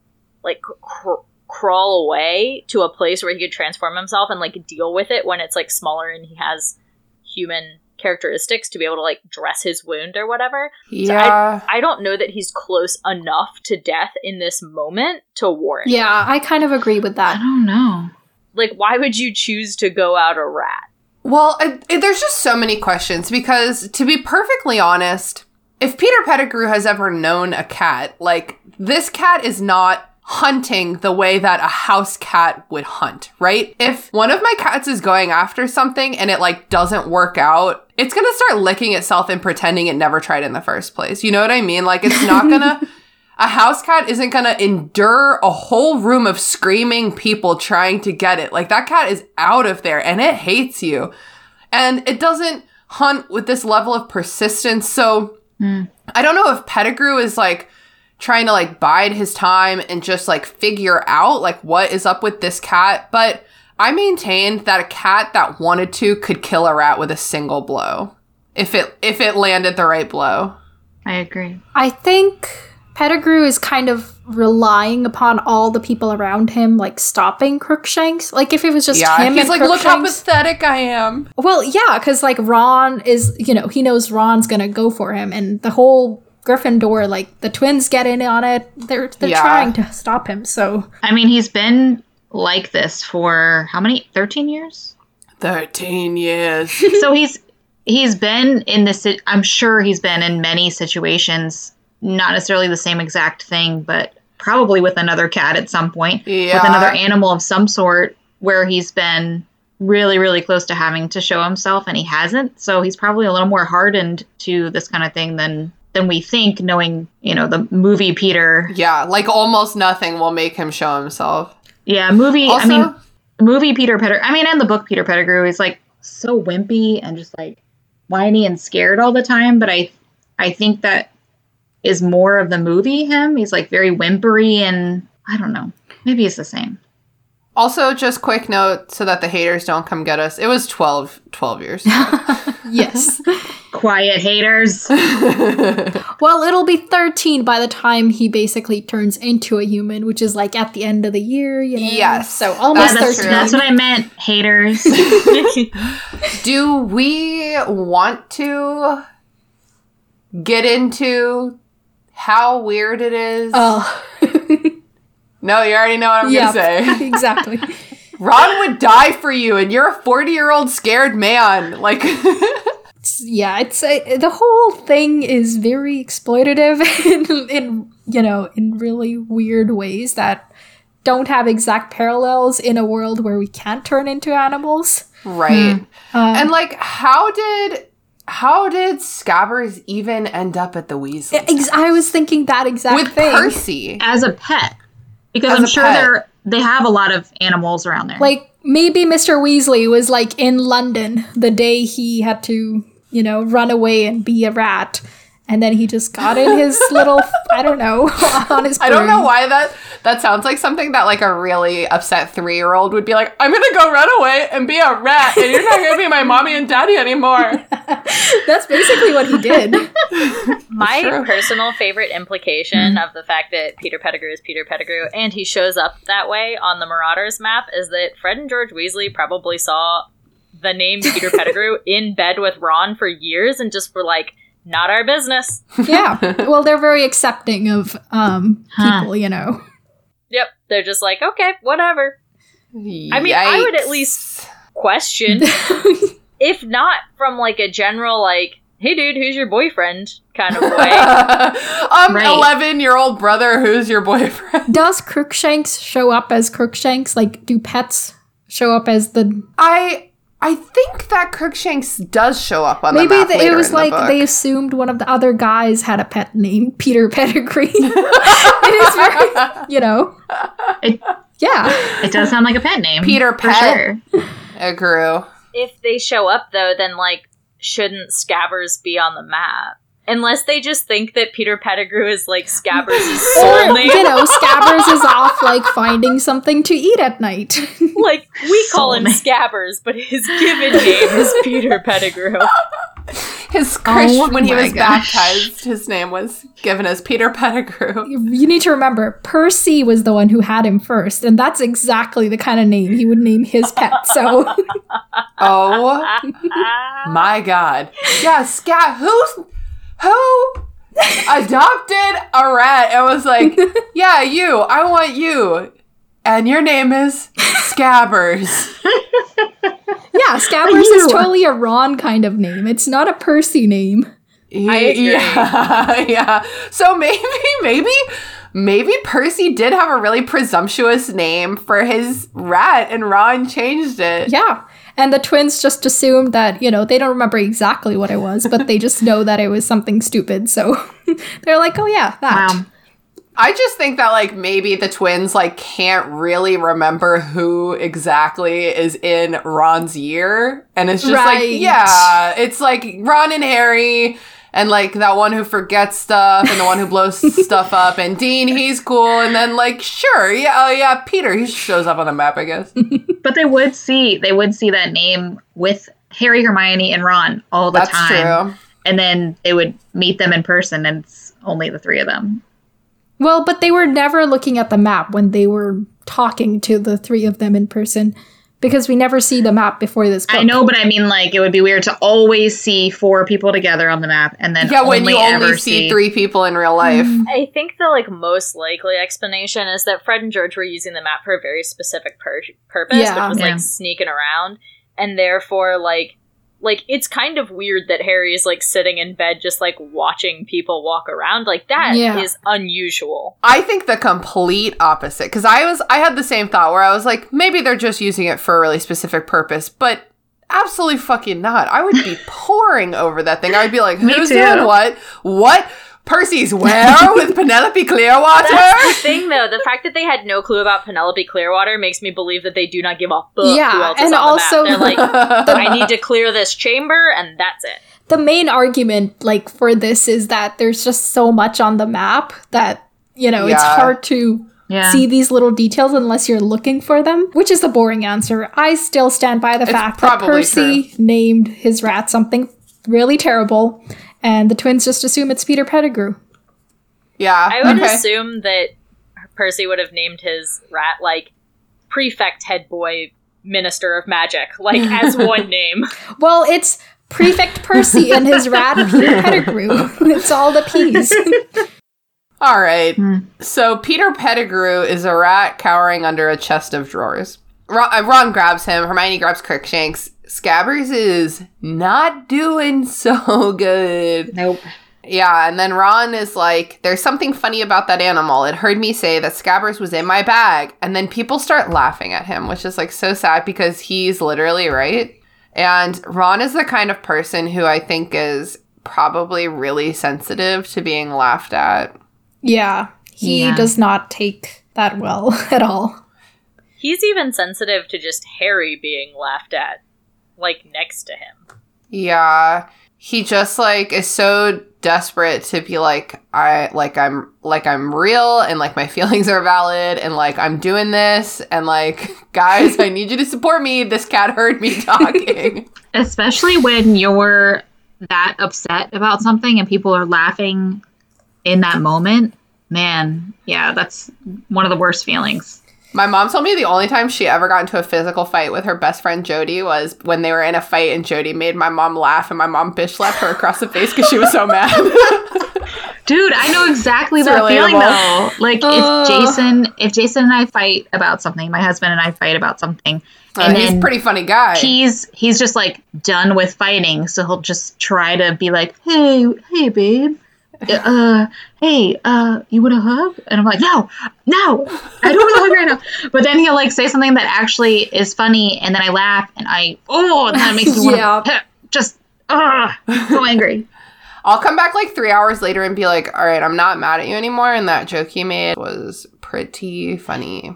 like, cr- crawl away to a place where he could transform himself and like deal with it when it's like smaller and he has human characteristics to be able to like dress his wound or whatever. Yeah. I don't know that he's close enough to death in this moment to warrant. Yeah, I kind of agree with that. I don't know. Like, why would you choose to go out a rat? Well, it, it- there's just so many questions because, to be perfectly honest, if Peter Pettigrew has ever known a cat, like, this cat is not hunting the way that a house cat would hunt, right? If one of my cats is going after something and it, like, doesn't work out, it's gonna start licking itself and pretending it never tried in the first place. You know what I mean? Like, it's not gonna. A house cat isn't gonna endure a whole room of screaming people trying to get it. Like, that cat is out of there and it hates you. And it doesn't hunt with this level of persistence. So, hmm. I don't know if Pettigrew is like trying to like bide his time and just like figure out like what is up with this cat. But I maintained that a cat that wanted to could kill a rat with a single blow. If it if it landed the right blow. I agree. I think Pettigrew is kind of relying upon all the people around him, like stopping Crookshanks. Like if it was just yeah, him he's and like, look how pathetic I am. Well, yeah, because like Ron is, you know, he knows Ron's gonna go for him, and the whole Gryffindor, like the twins get in on it. They're they're Yeah. trying to stop him. So I mean, he's been like this for how many? 13 years? Thirteen years. so he's he's been in this i'm sure he's been in many situations not necessarily the same exact thing but probably with another cat at some point with another animal of some sort where he's been really really close to having to show himself and he hasn't so he's probably a little more hardened to this kind of thing than than we think knowing you know the movie peter yeah, like almost nothing will make him show himself. yeah movie Also, i mean movie Peter Pettigrew. I mean, and the book Peter Pettigrew is like so wimpy and just like whiny and scared all the time. But I, I think that is more of the movie him. He's like very whimpery and I don't know. Maybe it's the same. Also just quick note so that the haters don't come get us. It was 12, 12 years. yes, Quiet haters. well, it'll be thirteen by the time he basically turns into a human, which is like at the end of the year. You know? Yes. so almost that's, thirteen. that's what I meant. Haters. Do we want to get into how weird it is? Oh, no, you already know what I'm yeah, going to say. exactly. Ron would die for you, and you're a 40 year old scared man. Like, yeah, it's a, the whole thing is very exploitative in, in you know in really weird ways that don't have exact parallels in a world where we can't turn into animals. right. Um, and like, how did. How did Scabbers even end up at the Weasley? ex- I was thinking that exact With thing. Percy. As a pet. Because As I'm sure pet. they're they have a lot of animals around there. Like maybe Mr. Weasley was like in London the day he had to, you know, run away and be a rat. And then he just got in his little, I don't know, on his. I don't know why that that sounds like something that like a really upset three year old would be like. I'm gonna go run away and be a rat, and you're not gonna be my mommy and daddy anymore. That's basically what he did. My True. personal favorite implication mm. of the fact that Peter Pettigrew is Peter Pettigrew and he shows up that way on the Marauders map is that Fred and George Weasley probably saw the name Peter Pettigrew in bed with Ron for years and just were like, not our business. yeah. Well, they're very accepting of um Huh. people, you know. Yep. They're just like, okay, whatever. I mean, I would at least question, if not from like a general, like, hey dude, who's your boyfriend kind of way. um, Right. eleven-year-old brother, who's your boyfriend? Does Crookshanks show up as Crookshanks? Like, do pets show up as the? I I think that Crookshanks does show up on the Maybe map the, it was in the like book. they assumed one of the other guys had a pet named Peter Pettigrew. it is very, you know. It- yeah. It does sound like a pet name. Peter for Pet. sure. It grew. if they show up though, then like shouldn't Scabbers be on the map? Unless they just think that Peter Pettigrew is like Scabbers' soul Or, you know, Scabbers is off like finding something to eat at night. Like we call him Scabbers, but his given name is Peter Pettigrew. His Chris, Oh when he was gosh. baptized, his name was given as Peter Pettigrew. you need to remember, Percy was the one who had him first, and that's exactly the kind of name he would name his pet. So, Oh my god. Yeah, Scat who's who adopted a rat and was like, Yeah, you, I want you. And your name is Scabbers. yeah, Scabbers is totally a Ron kind of name. It's not a Percy name. I agree. Yeah, yeah. So maybe, maybe, maybe Percy did have a really presumptuous name for his rat, and Ron changed it. Yeah. And the twins just assumed that, you know, they don't remember exactly what it was, but they just know that it was something stupid. So they're like, oh, yeah, that. Wow. I just think that like maybe the twins like can't really remember who exactly is in Ron's year, and it's just Right. like yeah, it's like Ron and Harry. And like that one who forgets stuff and the one who blows stuff up and Dean, he's cool. And then like, sure, yeah, oh yeah, Peter, he shows up on the map, I guess. But they would see they would see that name with Harry, Hermione, and Ron all the That's time. true. And then they would meet them in person and it's only the three of them. Well, but they were never looking at the map when they were talking to the three of them in person because we never see the map before this book. I know, but I mean like it would be weird to always see four people together on the map and then Yeah, when only you only ever see three people in real life. Mm-hmm. I think the like most likely explanation is that Fred and George were using the map for a very specific pur- purpose, Yeah. which was Yeah. like sneaking around, and therefore like like it's kind of weird that Harry is like sitting in bed just like watching people walk around. Like that is Yeah. unusual. I think the complete opposite because I was I had the same thought where I was like maybe they're just using it for a really specific purpose, but absolutely fucking not. I would be pouring over that thing. I would be like, who's doing what? What? Percy's where with Penelope Clearwater? That's the thing, though. The fact that they had no clue about Penelope Clearwater makes me believe that they do not give a fuck who Yeah, else is and on the also- map. They're like, I need to clear this chamber, and that's it. the main argument like for this is that there's just so much on the map that you know it's hard to Yeah. see these little details unless you're looking for them which is the boring answer i still stand by the It's fact that probably percy named his rat something really terrible and the twins just assume it's peter pettigrew yeah. I would okay. assume that Percy would have named his rat like prefect head boy minister of magic, like as one name. well it's prefect percy and his rat peter pettigrew it's all the p's All right. Hmm. So Peter Pettigrew is a rat cowering under a chest of drawers. Ron, uh, Ron grabs him. Hermione grabs Crookshanks. Scabbers is not doing so good. Nope. Yeah, and then Ron is like, "There's something funny about that animal. It heard me say that Scabbers was in my bag." And then people start laughing at him, which is like so sad because he's literally right. And Ron is the kind of person who I think is probably really sensitive to being laughed at. yeah he Yeah. does not take that well at all He's even sensitive to just Harry being laughed at, like next to him. Yeah. He just like is so desperate to be like I like I'm like I'm real and like my feelings are valid and like I'm doing this and like guys I need you to support me this cat heard me talking. Especially when you're that upset about something and people are laughing in that moment. Man, yeah, that's one of the worst feelings. My mom told me the only time she ever got into a physical fight with her best friend Jody was when they were in a fight and Jody made my mom laugh and my mom bitch slapped her across the face because she was so mad. Dude, I know exactly It's that feeling though. Like if Jason, if Jason and I fight about something, my husband and I fight about something, Uh, and he's a pretty funny guy. he's he's just like done with fighting, so he'll just try to be like, "Hey, hey, babe, uh, hey, uh, you want a hug?" And I'm like, "No, no, I don't want a hug right now." But then he'll like say something that actually is funny, and then I laugh, and I oh, and that makes me Yeah. to just ah, so angry. I'll come back like three hours later and be like, all right, I'm not mad at you anymore. And that joke you made was pretty funny.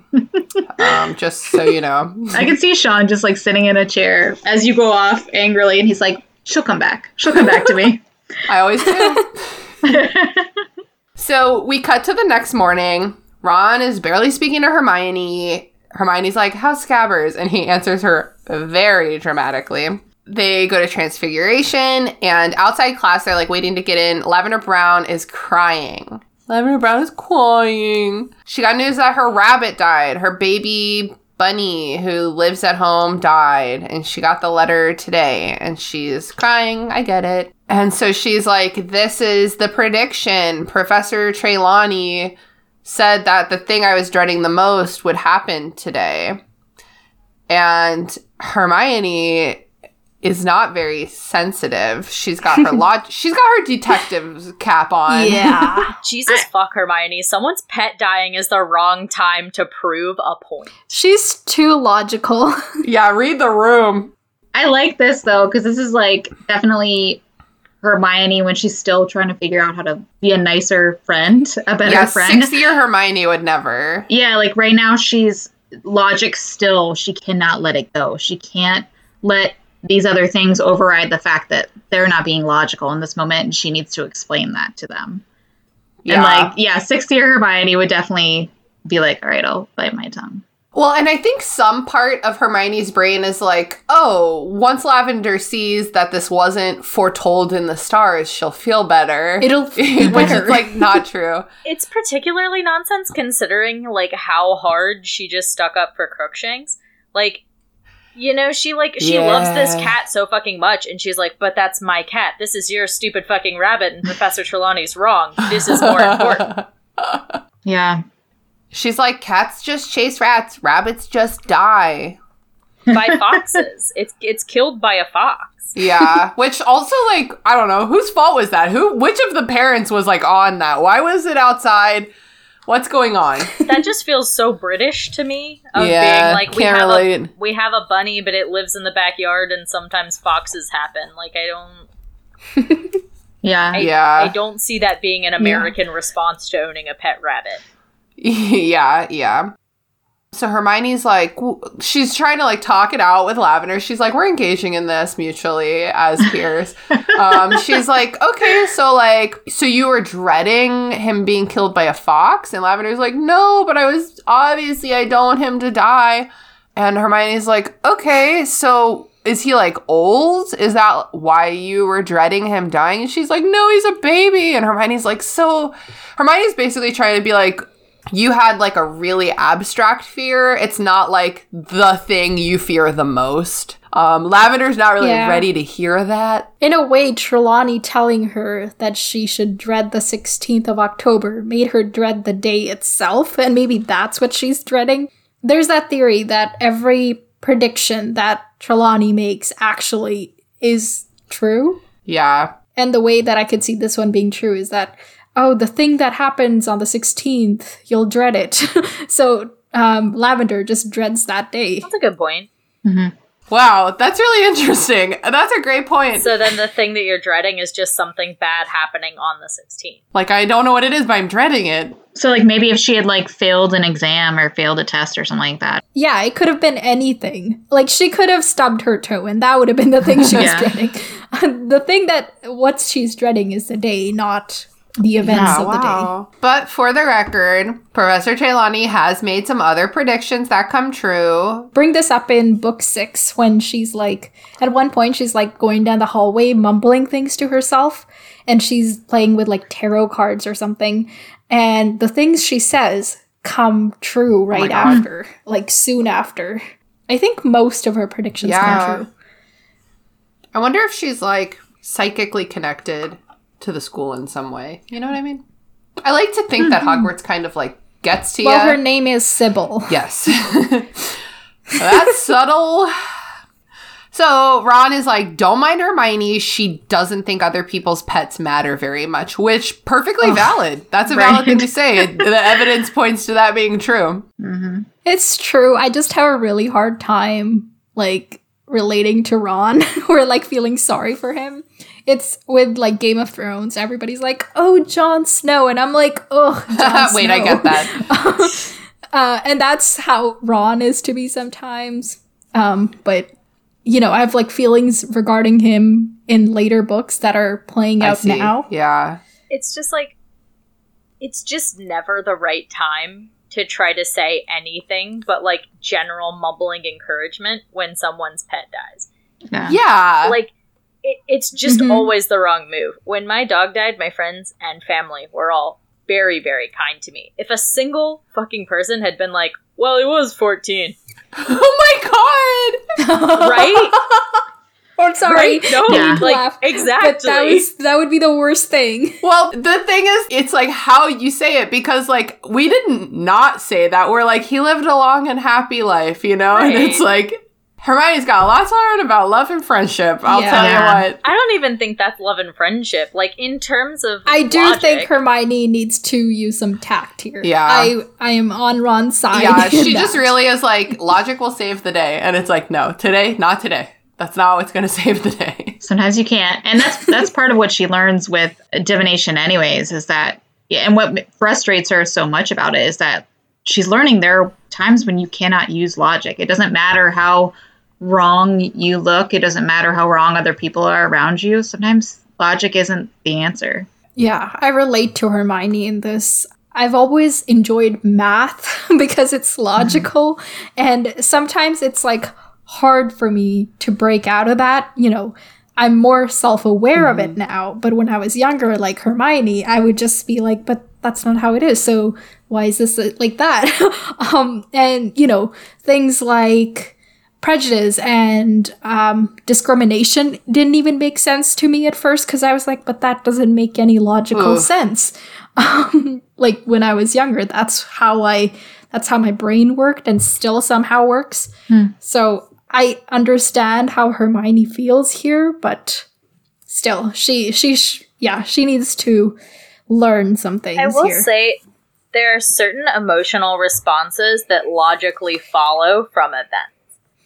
um, just so you know. I can see Sean just like sitting in a chair as you go off angrily, and he's like, "She'll come back. She'll come back to me." I always do. so we cut to the next morning. Ron is barely speaking to Hermione. Hermione's like, How's Scabbers? And he answers her very dramatically. They go to Transfiguration, and outside class, they're like waiting to get in. Lavender Brown is crying. Lavender Brown is crying. She got news that her rabbit died. Her baby bunny, who lives at home, died. And she got the letter today. And she's crying. I get it. And so she's like, This is the prediction. Professor Trelawney said that the thing I was dreading the most would happen today. And Hermione is not very sensitive. She's got her log- she's got her detective's cap on. Yeah. Jesus fuck Hermione. Someone's pet dying is the wrong time to prove a point. She's too logical. yeah, read the room. I like this though because this is like definitely Hermione when she's still trying to figure out how to be a nicer friend, a better Yeah, friend. six year Hermione would never. Yeah, like right now she's logic still. She cannot let it go. She can't let these other things override the fact that they're not being logical in this moment, and she needs to explain that to them. Yeah. And like, yeah, six year Hermione would definitely be like, all right, I'll bite my tongue. Well, and I think some part of Hermione's brain is like, oh, once Lavender sees that this wasn't foretold in the stars, she'll feel better. It'll feel Which better. is like not true. It's particularly nonsense considering like how hard she just stuck up for Crookshanks. Like, you know, she like she loves this cat so fucking much, and she's like, "But that's my cat. This is your stupid fucking rabbit, and Professor Trelawney's wrong. This is more important." Yeah. She's like, cats just chase rats, rabbits just die. by foxes. It's it's killed by a fox. Yeah, which also like I don't know whose fault was that. Who, which of the parents was like on that? Why was it outside? What's going on? That just feels so British to me. Of Yeah, being like we can't have relate. a we have a bunny, but it lives in the backyard, and sometimes foxes happen. Like I don't. Yeah. I, Yeah. I don't see that being an American response to owning a pet rabbit. yeah, yeah. So Hermione's like, she's trying to like talk it out with Lavender. She's like, we're engaging in this mutually as peers. um, she's like, okay, so like, so you were dreading him being killed by a fox, and Lavender's like, no, but I was obviously I don't want him to die. And Hermione's like, okay, so is he like old? Is that why you were dreading him dying? And she's like, no, he's a baby. And Hermione's like, so Hermione's basically trying to be like, you had like a really abstract fear. It's not like the thing you fear the most. Um, Lavender's not really Yeah. ready to hear that. In a way, Trelawney telling her that she should dread the 16th of October made her dread the day itself, and maybe that's what she's dreading. There's that theory that every prediction that Trelawney makes actually is true. Yeah. And the way that I could see this one being true is that, oh, the thing that happens on the 16th, you'll dread it. so um, Lavender just dreads that day. That's a good point. Wow, that's really interesting. That's a great point. So then the thing that you're dreading is just something bad happening on the 16th. like, I don't know what it is, but I'm dreading it. So like maybe if she had like failed an exam or failed a test or something like that. Yeah, it could have been anything. Like she could have stubbed her toe, and that would have been the thing she was Yeah. dreading. the thing that what she's dreading is the day, not the events of the day. But for the record, Professor Trelawney has made some other predictions that come true. Bring this up in book six when she's like, at one point, she's like going down the hallway, mumbling things to herself, and she's playing with like tarot cards or something. And the things she says come true oh right God. after, like soon after. I think most of her predictions Yeah. come true. I wonder if she's like psychically connected to the school in some way. You know what I mean? I like to think that Hogwarts kind of like gets to Well, you. Well, her name is Sybill. Yes. That's subtle. So Ron is like, don't mind Hermione. She doesn't think other people's pets matter very much, which perfectly valid. That's a valid thing to say. the evidence points to that being true. hmm It's true. I just have a really hard time like relating to Ron or like feeling sorry for him. It's with like Game of Thrones. Everybody's like, "Oh, Jon Snow," and I'm like, "Oh, Jon Wait, I get that. uh, and that's how Ron is to me sometimes. Um, but you know, I have like feelings regarding him in later books that are playing out now. Yeah. It's just like it's just never the right time to try to say anything but like general mumbling encouragement when someone's pet dies. Yeah. Yeah. like it, it's just Mhm. always the wrong move. When my dog died, my friends and family were all very, very kind to me. If a single fucking person had been like, "Well, he was 14," oh my god. right? I'm sorry. right? No, Yeah. like Laugh. exactly. But that was that would be the worst thing. Well, the thing is, it's like how you say it because, like, we didn't not say that. We're like, he lived a long and happy life, you know? And it's like, Hermione's got a lot to learn about love and friendship. I'll Yeah. tell you what. I don't even think that's love and friendship. Like in terms of, I do logic, think Hermione needs to use some tact here. Yeah. I I am on Ron's side. Yeah, in she just really is like, logic will save the day. And it's like, no, today, not today. That's not what's going to save the day. Sometimes you can't, and that's that's part of what she learns with divination, anyways. Is that yeah, and what frustrates her so much about it is that she's learning there are times when you cannot use logic. It doesn't matter how wrong you look. It doesn't matter how wrong other people are around you. Sometimes logic isn't the answer. Yeah, I relate to Hermione in this. I've always enjoyed math because it's logical, and sometimes it's like hard for me to break out of that. You know, I'm more self aware of it now, but when I was younger, like Hermione, I would just be like, but that's not how it is. So why is this like that? um, and, you know, things like prejudice and um, discrimination didn't even make sense to me at first because I was like, but that doesn't make any logical Oof. sense. Um, like when I was younger, that's how I, that's how my brain worked and still somehow works. So I understand how Hermione feels here, but still, she, she, sh- yeah, she needs to learn some things I will here. say there are certain emotional responses that logically follow from events.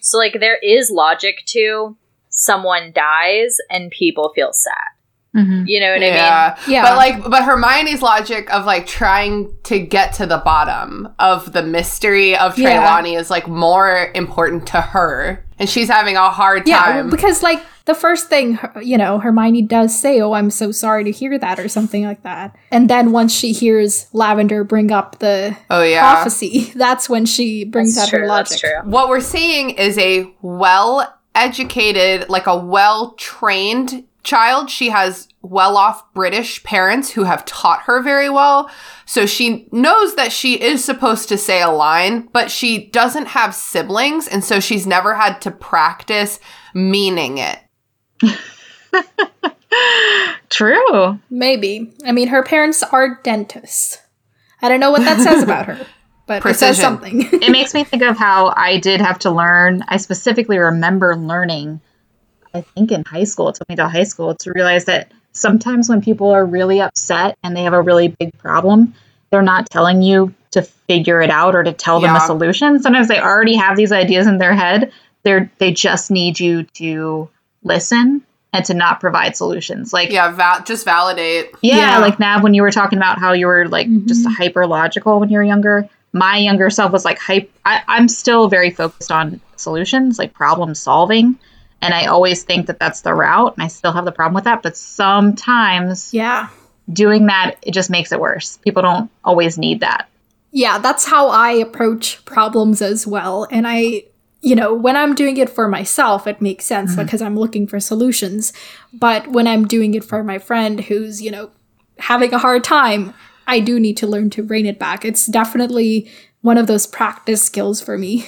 So, like, there is logic to someone dies and people feel sad. Mm-hmm. You know what I mean? yeah. Yeah. But like but Hermione's logic of like trying to get to the bottom of the mystery of Yeah. Is like more important to her. And she's having a hard Yeah, time. because like the first thing, you know, Hermione does say, "Oh, I'm so sorry to hear that," or something like that. And then once she hears Lavender bring up the oh yeah. prophecy, that's when she brings That's out her logic. That's true. what we're seeing is a well educated, like a well trained child. She has well off British parents who have taught her very well. So she knows that she is supposed to say a line, but she doesn't have siblings. And so she's never had to practice meaning it. True. Maybe. I mean, her parents are dentists. I don't know what that says about her, but it says something. it makes me think of how I did have to learn. I specifically remember learning, I think in high school, it took me to high school to realize that sometimes when people are really upset and they have a really big problem, they're not telling you to figure it out or to tell them a solution. Sometimes they already have these ideas in their head. They're they just need you to listen and to not provide solutions. Like Yeah, va- just validate. yeah, Yeah. like Nav, when you were talking about how you were like mm-hmm. just hyper logical when you were younger, my younger self was like hype. I, I'm still very focused on solutions, like problem solving, and I always think that that's the route, and I still have the problem with that. But sometimes yeah. doing that it just makes it worse. People don't always need that. Yeah, that's how I approach problems as well. And I, you know, when I'm doing it for myself, it makes sense mm-hmm. because I'm looking for solutions. But when I'm doing it for my friend who's, you know, having a hard time, I do need to learn to rein it back. It's definitely one of those practice skills for me.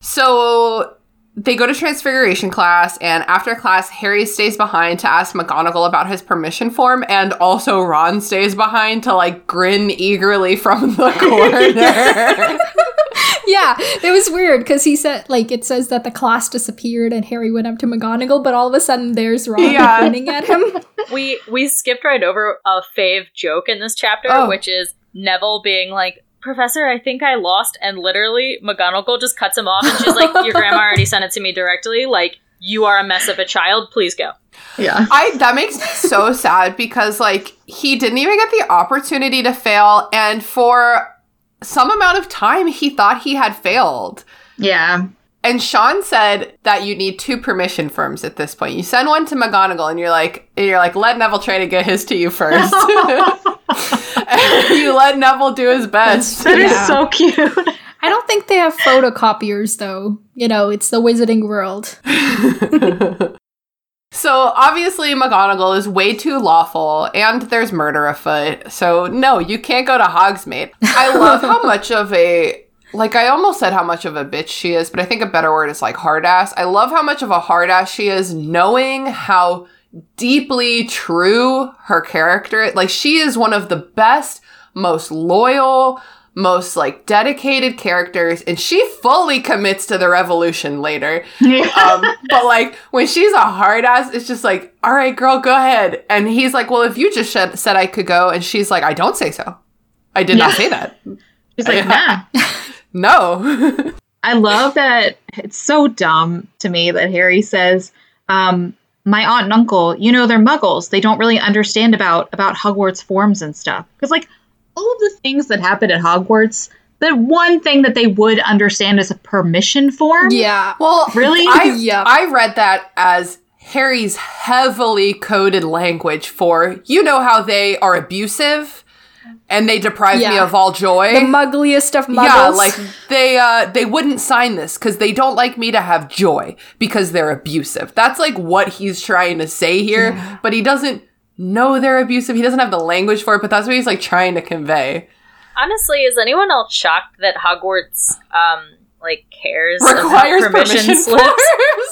So they go to transfiguration class, and after class, Harry stays behind to ask McGonagall about his permission form, and also Ron stays behind to like grin eagerly from the corner. yeah, it was weird because he said like it says that the class disappeared and Harry went up to McGonagall, but all of a sudden there's Ron Yeah. pointing at him. we we skipped right over a fave joke in this chapter, Oh. which is Neville being like, "Professor, I think I lost," and literally McGonagall just cuts him off, and she's like, "Your grandma already sent it to me directly. Like, you are a mess of a child. Please go." Yeah. I that makes me so sad because like he didn't even get the opportunity to fail and for some amount of time he thought he had failed. Yeah. And Sean said that you need two permission firms at this point. You send one to McGonagall and you're like and you're like let Neville try to get his to you first. And you let Neville do his best. That is Yeah. so cute. I don't think they have photocopiers though. You know, it's the wizarding world. So obviously McGonagall is way too lawful and there's murder afoot. So no, you can't go to Hogsmeade. I love how much of a like I almost said how much of a bitch she is, but I think a better word is like hard ass. I love how much of a hard ass she is knowing how deeply true her character like she is one of the best, most loyal, most like dedicated characters and she fully commits to the revolution later um, but like when she's a hard ass, it's just like, all right, girl, go ahead. And he's like, well, if you just said, said I could go, and she's like, I don't say so. I did not say that. She's like, nah. No. I love that it's so dumb to me that Harry says, um, my aunt and uncle, you know, they're muggles. They don't really understand about about Hogwarts forms and stuff. Because like all of the things that happen at Hogwarts, the one thing that they would understand is a permission form. Yeah. well, Really? I, Yep. I read that as Harry's heavily coded language for, you know, how they are abusive and they deprive me of all joy. The muggliest of muggles. Yeah, like they uh they wouldn't sign this because they don't like me to have joy because they're abusive. That's like what he's trying to say here, but he doesn't know they're abusive. He doesn't have the language for it, but that's what he's like trying to convey. Honestly, is anyone else shocked that Hogwarts um like cares Requires about permission, permission slips?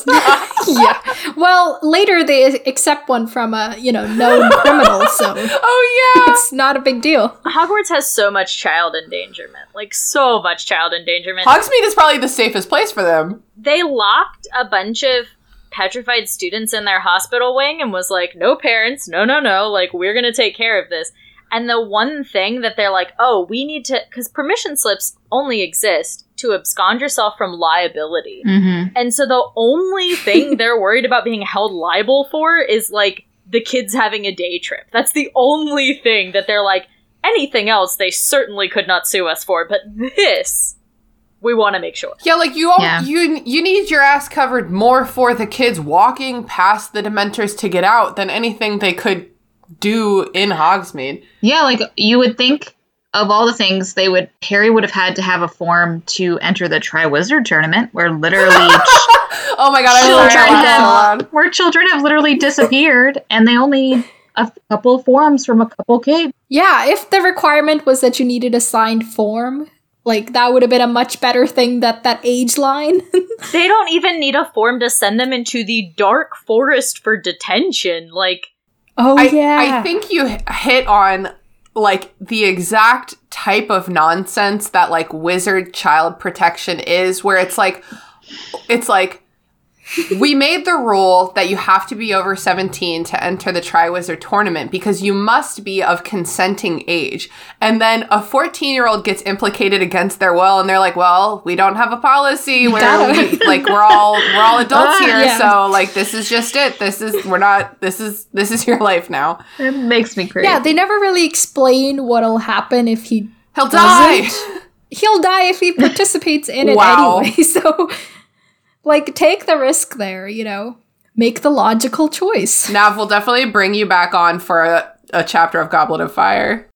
yeah. Well, later they accept one from a you know known criminal, so oh yeah. it's not a big deal. Hogwarts has so much child endangerment, like so much child endangerment. Hogsmeade is probably the safest place for them. they locked a bunch of petrified students in their hospital wing and was like, no parents, no, no, no, like, we're gonna take care of this. And the one thing that they're like, oh, we need to, because permission slips only exist to abscond yourself from liability. Mm-hmm. And so the only thing they're worried about being held liable for is like the kids having a day trip. That's the only thing that they're like, anything else they certainly could not sue us for, but this, we want to make sure. Yeah, like you all Yeah. you you need your ass covered more for the kids walking past the dementors to get out than anything they could do in Hogsmeade. Yeah, like you would think of all the things they would Harry would have had to have a form to enter the Triwizard tournament where literally Oh my god, children I laughed so have where children have literally disappeared and they only need a couple of forms from a couple kids. Yeah, if the requirement was that you needed a signed form, like that would have been a much better thing that that age line. They don't even need a form to send them into the dark forest for detention. Like, oh I, yeah. I think you hit on like the exact type of nonsense that like wizard child protection is where it's like it's like we made the rule that you have to be over 17 to enter the Triwizard tournament because you must be of consenting age. And then a 14 year old gets implicated against their will and they're like, well, we don't have a policy where we, like we're all we're all adults Ah, here. yeah. So like this is just it. This is we're not this is this is your life now. It makes me crazy. yeah, they never really explain what'll happen if he He'll die. doesn't. He'll die if he participates in it Wow. anyway. So, like, take the risk there. You know, make the logical choice. Nav will definitely bring you back on for a, a chapter of Goblet of Fire.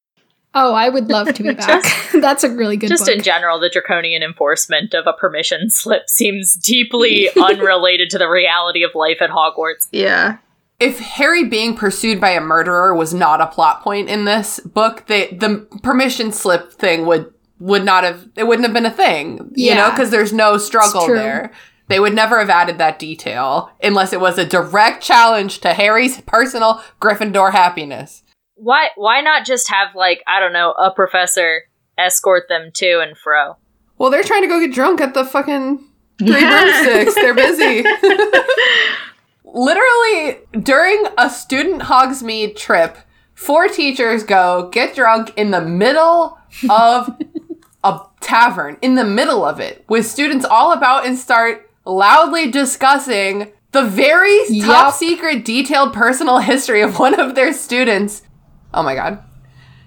Oh, I would love to be back. That's a really good just book. in general, the draconian enforcement of a permission slip seems deeply unrelated to the reality of life at Hogwarts. Yeah. if Harry being pursued by a murderer was not a plot point in this book, they, the permission slip thing would would not have it wouldn't have been a thing, you know, Yeah. because there's no struggle true. there. They would never have added that detail unless it was a direct challenge to Harry's personal Gryffindor happiness. Why why not just have like, I don't know, a professor escort them to and fro? Well, they're trying to go get drunk at the fucking Three Yeah. broomsticks. They're busy. Literally, during a student Hogsmeade trip, four teachers go get drunk in the middle of a tavern, in the middle of it, with students all about and start loudly discussing the very top secret, detailed personal history of one of their students. Oh my god.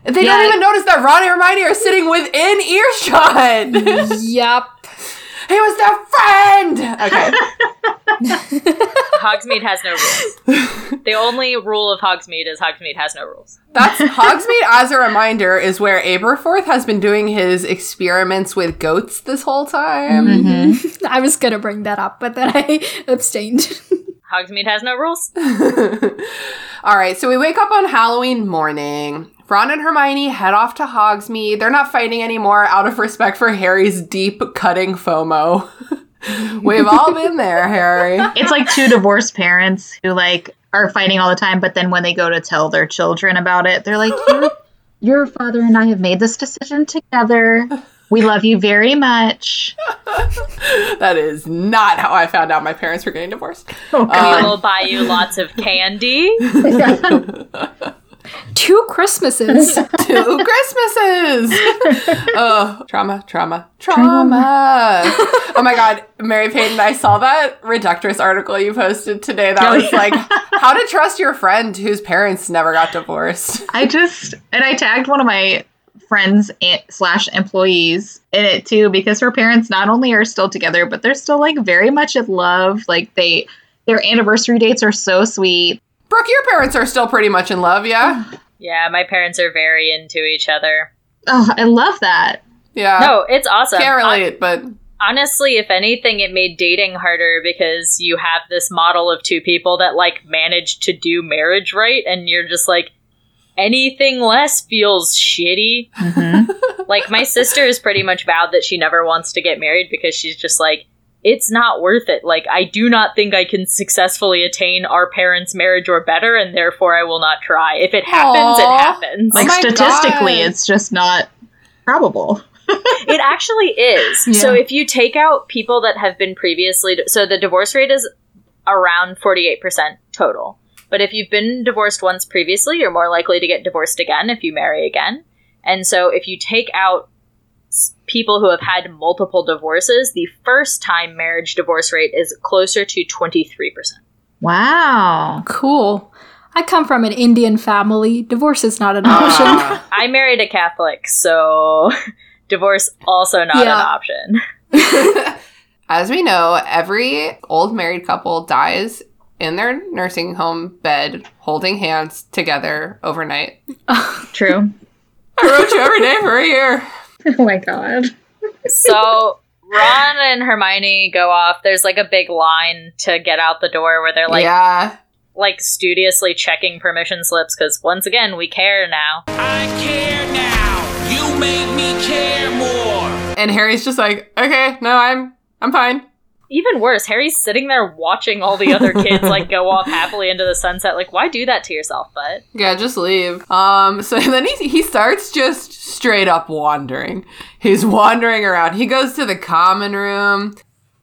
They Yeah. don't even notice that Ron and Hermione are sitting within earshot. Yup. He was their friend. Okay. Hogsmeade has no rules. the only rule of Hogsmeade is Hogsmeade has no rules. That's Hogsmeade as a reminder is where Aberforth has been doing his experiments with goats this whole time. Mm-hmm. I was gonna bring that up, but then I abstained. Hogsmeade has no rules. All right, so we wake up on Halloween morning. Ron and Hermione head off to Hogsmeade. They're not fighting anymore out of respect for Harry's deep cutting FOMO. We've all been there, Harry. It's like two divorced parents who like are fighting all the time, but then when they go to tell their children about it, they're like, your, your father and I have made this decision together. We love you very much. That is not how I found out my parents were getting divorced. Oh, We will buy you lots of candy. Two Christmases. Two Christmases. oh, trauma, trauma, trauma. oh my God, Mary Peyton, I saw that Reductress article you posted today. That Oh, was yeah. like, how to trust your friend whose parents never got divorced. I just and I tagged one of my friends and- slash employees in it too because her parents not only are still together but they're still like very much in love. Like they their anniversary dates are so sweet. Brooke, your parents are still pretty much in love, yeah? Yeah, my parents are very into each other. Oh, I love that. Yeah. No, it's awesome. Can't Hon- relate, but honestly, if anything, it made dating harder because you have this model of two people that like manage to do marriage right, and you're just like, anything less feels shitty. Mm-hmm. like my sister is pretty much vowed that she never wants to get married because she's just like, it's not worth it. Like I do not think I can successfully attain our parents' marriage or better, and therefore I will not try. If it happens, it happens. Oh like my statistically, God. it's just not probable. It actually is. So if you take out people that have been previously, so the divorce rate is around 48% total. But if you've been divorced once previously, you're more likely to get divorced again if you marry again. And so if you take out s- people who have had multiple divorces, the first time marriage divorce rate is closer to 23%. Wow. cool. I come from an Indian family. Divorce is not an option. Ah. I married a Catholic, so divorce also not Yeah. an option. As we know, every old married couple dies in their nursing home bed holding hands together overnight. True. I wrote you every day for a year. Oh my god. so Ron and Hermione go off. There's like a big line to get out the door where they're like yeah. like studiously checking permission slips because once again we care now. I care now. You make me care more. And Harry's just like, okay, no, I'm I'm fine. Even worse, Harry's sitting there watching all the other kids like go off happily into the sunset. Like, why do that to yourself, bud? Yeah, just leave. Um, so then he he starts just straight up wandering. He's wandering around. He goes to the common room.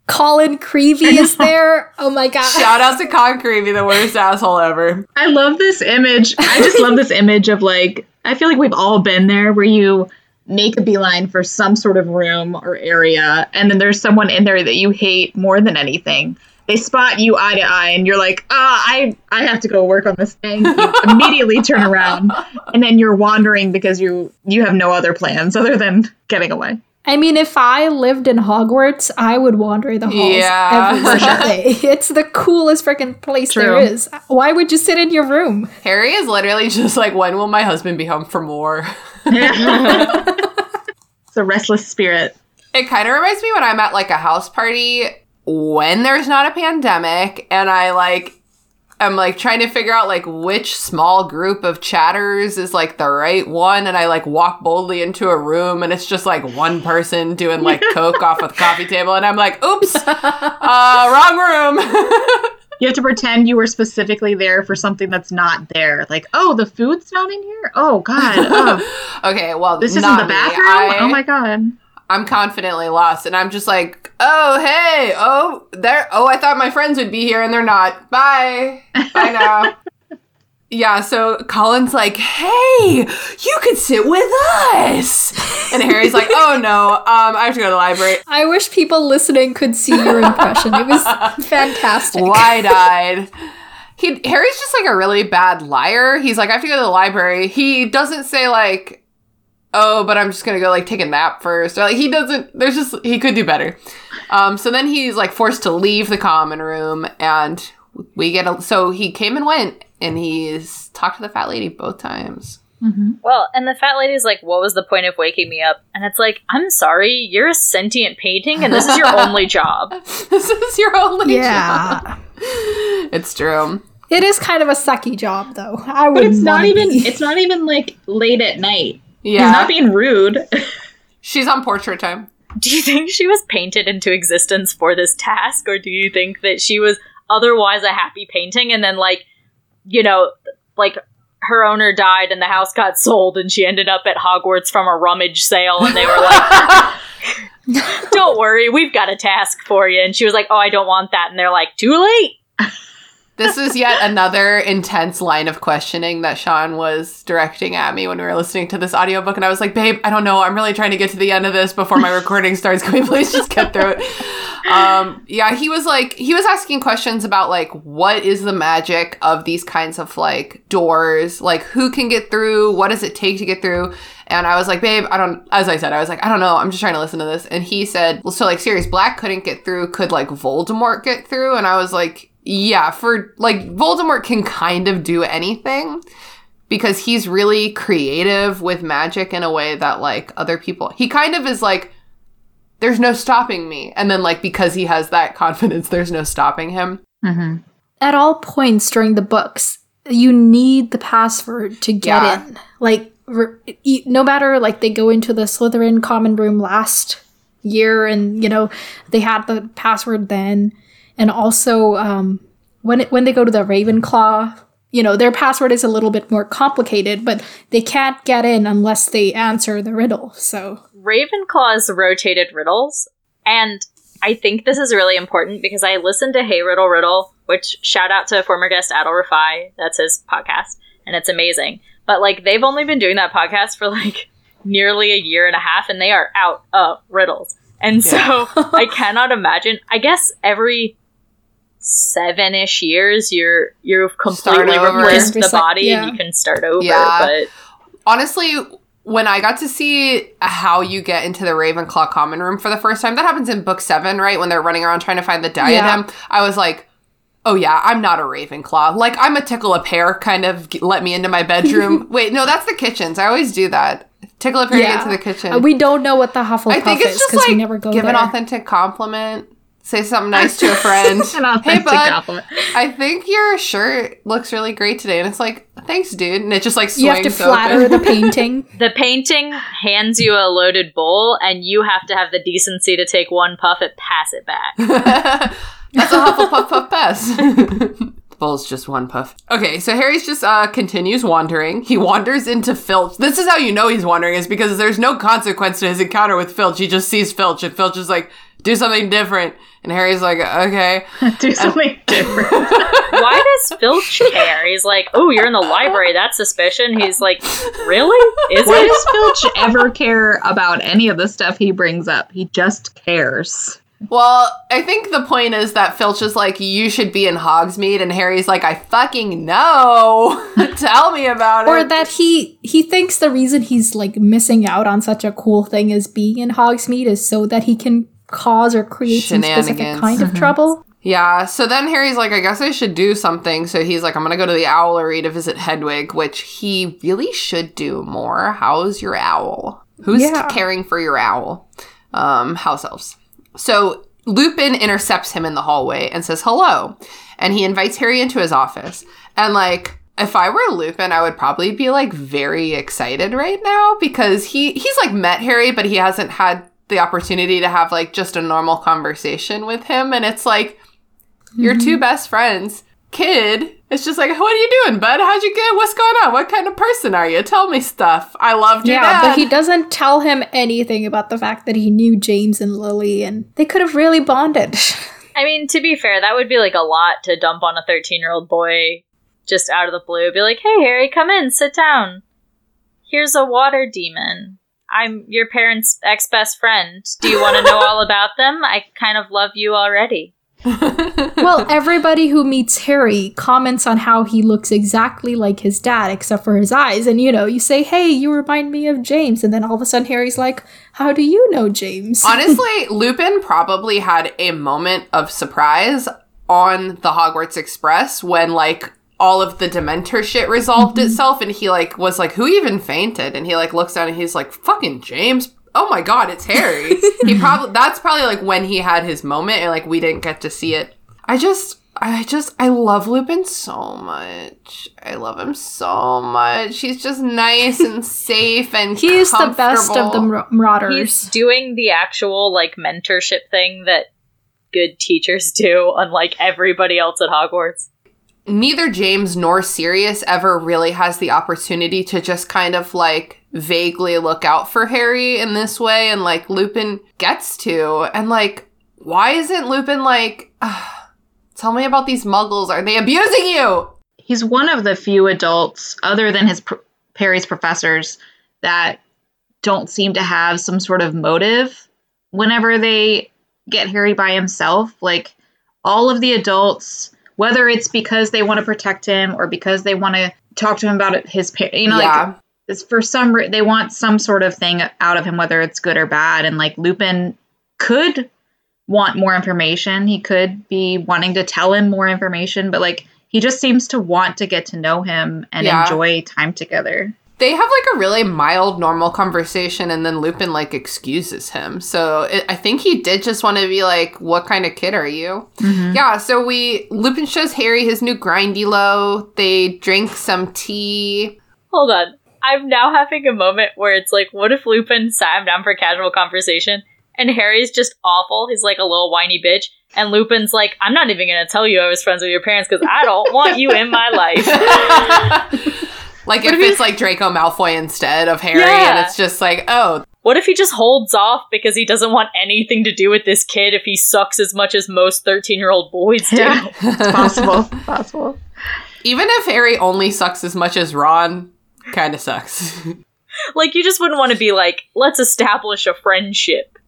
Colin Creevey is there. Oh my god. Shout out to Colin Creevey, the worst asshole ever. I love this image. I just love this image of like I feel like we've all been there where you make a beeline for some sort of room or area and then there's someone in there that you hate more than anything. They spot you eye to eye and you're like, "Ah, I I have to go work on this thing." You immediately turn around and then you're wandering because you you have no other plans other than getting away. I mean, if I lived in Hogwarts, I would wander the halls Yeah. every single day. It's the coolest freaking place there True. is. Why would you sit in your room? Harry is literally just like, when will my husband be home from war? It's a restless spirit. It kind of reminds me when I'm at like a house party when there's not a pandemic and I like I'm like trying to figure out like which small group of chatters is like the right one and I like walk boldly into a room and it's just like one person doing like coke off a coffee table and I'm like, "Oops. Uh wrong room." You have to pretend you were specifically there for something that's not there. Like, oh, the food's not in here. Oh God, oh, okay, well, this isn't the bathroom. I- oh my God. I'm confidently lost, and I'm just like, oh hey, oh there, oh I thought my friends would be here, and they're not. Bye, bye now. yeah, so Colin's like, hey, you could sit with us, and Harry's like, oh no, um, I have to go to the library. I wish people listening could see your impression. It was fantastic. wide eyed. He Harry's just like a really bad liar. He's like, I have to go to the library. He doesn't say like, oh, but I'm just gonna go like take a nap first. Or, like he doesn't. There's just he could do better. Um, so then he's like forced to leave the common room, and we get a, so he came and went, and he's talked to the fat lady both times. Mm-hmm. Well, and the fat lady's like, What was the point of waking me up? And it's like, I'm sorry, you're a sentient painting and this is your only job. this is your only Yeah. job. It's true. It is kind of a sucky job, though. I would. But it's not even it's not even like late at night. Yeah, He's not being rude. she's on portrait time. Do you think she was painted into existence for this task, or do you think that she was otherwise a happy painting and then, like, you know, like her owner died and the house got sold and she ended up at Hogwarts from a rummage sale and they were like, don't worry, we've got a task for you. And she was like, oh, I don't want that. And they're like, too late. This is yet another intense line of questioning that Sean was directing at me when we were listening to this audiobook. And I was like, babe, I don't know. I'm really trying to get to the end of this before my recording starts. Can we please just get through it? Um, yeah, he was like, he was asking questions about like, what is the magic of these kinds of like doors? Like, who can get through? What does it take to get through? And I was like, babe, I don't, as I said, I was like, I don't know. I'm just trying to listen to this. And he said, well, so like Sirius Black couldn't get through. Could like Voldemort get through? And I was like, yeah, for like Voldemort can kind of do anything because he's really creative with magic in a way that like other people, he kind of is like, there's no stopping me. And then like, because he has that confidence, there's no stopping him. mm-hmm. At all points during the books, you need the password to get Yeah. in. Like, re- e- no matter like they go into the Slytherin common room last year, and you know they had the password then, and also um, when it, when they go to the Ravenclaw. You know, their password is a little bit more complicated, but they can't get in unless they answer the riddle. So, Ravenclaw's rotated riddles, and I think this is really important because I listened to Hey Riddle Riddle, which shout out to former guest Adal Rafai, that's his podcast, and it's amazing. But like they've only been doing that podcast for like nearly a year and a half, and they are out of riddles. And so I cannot imagine. I guess every seven-ish years, you're you've completely Start replaced the body yeah. and you can start over. Yeah. But honestly, when I got to see how you get into the Ravenclaw common room for the first time, that happens in book seven, right? When they're running around trying to find the diadem. I was like, oh yeah, I'm not a Ravenclaw. Like, I'm a tickle a pear kind of g- let me into my bedroom. Wait, no, that's the kitchens. I always do that. Tickle a pear to get to the kitchen. Uh, we don't know what the Hufflepuff I think it's is just because like we never go give there. an authentic compliment. Say something nice to a friend. An hey, bud, compliment. I think your shirt looks really great today. And it's like, thanks, dude. And it just like swings you have to flatter open. the painting. The painting hands you a loaded bowl, and you have to have the decency to take one puff and pass it back. That's a Hufflepuff puff puff pass. The bowl's just one puff. Okay, so Harry's just uh continues wandering. He wanders into Filch. This is how you know he's wandering is because there's no consequence to his encounter with Filch. He just sees Filch, and Filch is like, "Do something different." And Harry's like, "Okay." Do something different. Why does Filch care? He's like, "Oh, you're in the library. That's suspicion." He's like, "Really? Is Why it?" does Filch ever care about any of the stuff he brings up? He just cares. Well, I think the point is that Filch is like, "You should be in Hogsmeade," and Harry's like, "I fucking know. Tell me about or it." Or that he he thinks the reason he's like missing out on such a cool thing as being in Hogsmeade is so that he can cause or create some specific kind of trouble. Yeah, so then Harry's like, I guess I should do something. So he's like, I'm gonna go to the owlery to visit Hedwig, which he really should do more. How's your owl? Who's Yeah. caring for your owl? Um, house elves. So Lupin intercepts him in the hallway and says hello. And he invites Harry into his office. And like, if I were Lupin, I would probably be like very excited right now because he he's like met Harry, but he hasn't had the opportunity to have like just a normal conversation with him. And it's like, your two mm-hmm. best friends, kid, It's just like, what are you doing, bud? How'd you get? What's going on? What kind of person are you? Tell me stuff. I loved your Yeah, dad. but he doesn't tell him anything about the fact that he knew James and Lily, and they could have really bonded. I mean, to be fair, that would be like a lot to dump on a 13 year old boy just out of the blue. Be like, hey, Harry, come in, sit down. Here's a water demon. I'm your parents' ex best friend. Do you want to know all about them? I kind of love you already. well, everybody who meets Harry comments on how he looks exactly like his dad, except for his eyes. And you know, you say, hey, you remind me of James. And then all of a sudden, Harry's like, how do you know James? Honestly, Lupin probably had a moment of surprise on the Hogwarts Express when like all of the Dementor shit resolved mm-hmm. itself and he like was like, Who even fainted? And he like looks down and he's like, Fucking James. Oh my god, it's Harry. he probably that's probably like when he had his moment and like we didn't get to see it. I just I just I love Lupin so much. I love him so much. He's just nice and safe and He's the best of the comfortable. mar- Marauders. He's doing the actual like mentorship thing that good teachers do, unlike everybody else at Hogwarts. Neither James nor Sirius ever really has the opportunity to just kind of like vaguely look out for Harry in this way, and like Lupin gets to. And like, why isn't Lupin like, tell me about these muggles? Are they abusing you? He's one of the few adults, other than his Perry's professors, that don't seem to have some sort of motive whenever they get Harry by himself. Like all of the adults, whether it's because they want to protect him or because they want to talk to him about his, pa- you know, yeah. like it's for some re- they want some sort of thing out of him, whether it's good or bad. And like Lupin could want more information. He could be wanting to tell him more information, but like he just seems to want to get to know him and Yeah. enjoy time together. They have like a really mild, normal conversation, and then Lupin like excuses him. So it, I think he did just want to be like, "What kind of kid are you?" Mm-hmm. Yeah. So we Lupin shows Harry his new grindylow. They drink some tea. Hold on. I'm now having a moment where it's like, what if Lupin sat him down for casual conversation and Harry's just awful? He's like a little whiny bitch. And Lupin's like, I'm not even going to tell you I was friends with your parents because I don't want you in my life. Like What if if it's like Draco Malfoy instead of Harry, Yeah. and it's just like, oh, What if he just holds off because he doesn't want anything to do with this kid if he sucks as much as most 13 year old boys do? Yeah, it's possible. possible. even if Harry only sucks as much as Ron, kind of sucks. like, you just wouldn't want to be like, let's establish a friendship.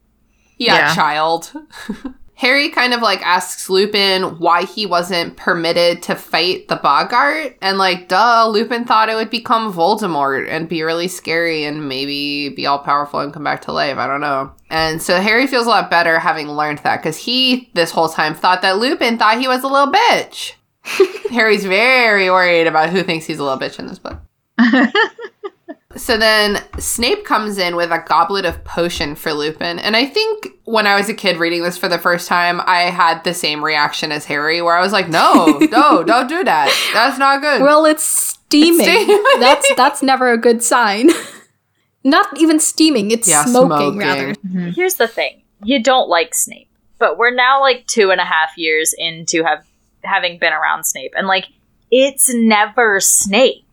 yeah, Yeah. child. Harry kind of like asks Lupin why he wasn't permitted to fight the boggart, and like, duh, Lupin thought it would become Voldemort and be really scary and maybe be all powerful and come back to life. I don't know. And so Harry feels a lot better having learned that because he, this whole time, thought that Lupin thought he was a little bitch. Harry's very worried about who thinks he's a little bitch in this book. So then Snape comes in with a goblet of potion for Lupin. And I think when I was a kid reading this for the first time, I had the same reaction as Harry, where I was like, no, no, don't do that. That's not good. well, it's steaming. steaming. that's that's never a good sign. Not even steaming; it's Yeah, smoking, smoking. rather. Mm-hmm. Here's the thing you don't like Snape, but we're now like two and a half years into have having been around Snape, and like it's never Snape.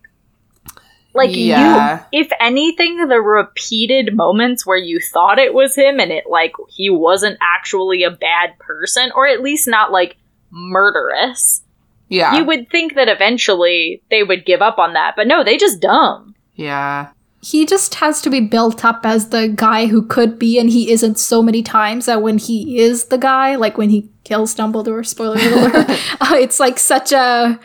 Like Yeah. you, if anything, the repeated moments where you thought it was him and it like he wasn't actually a bad person, or at least not like murderous, yeah. you would think that eventually they would give up on that. But no, they just dumb. yeah. He just has to be built up as the guy who could be, and he isn't so many times that when he is the guy, like when he kills Dumbledore, spoiler alert, uh, it's like such a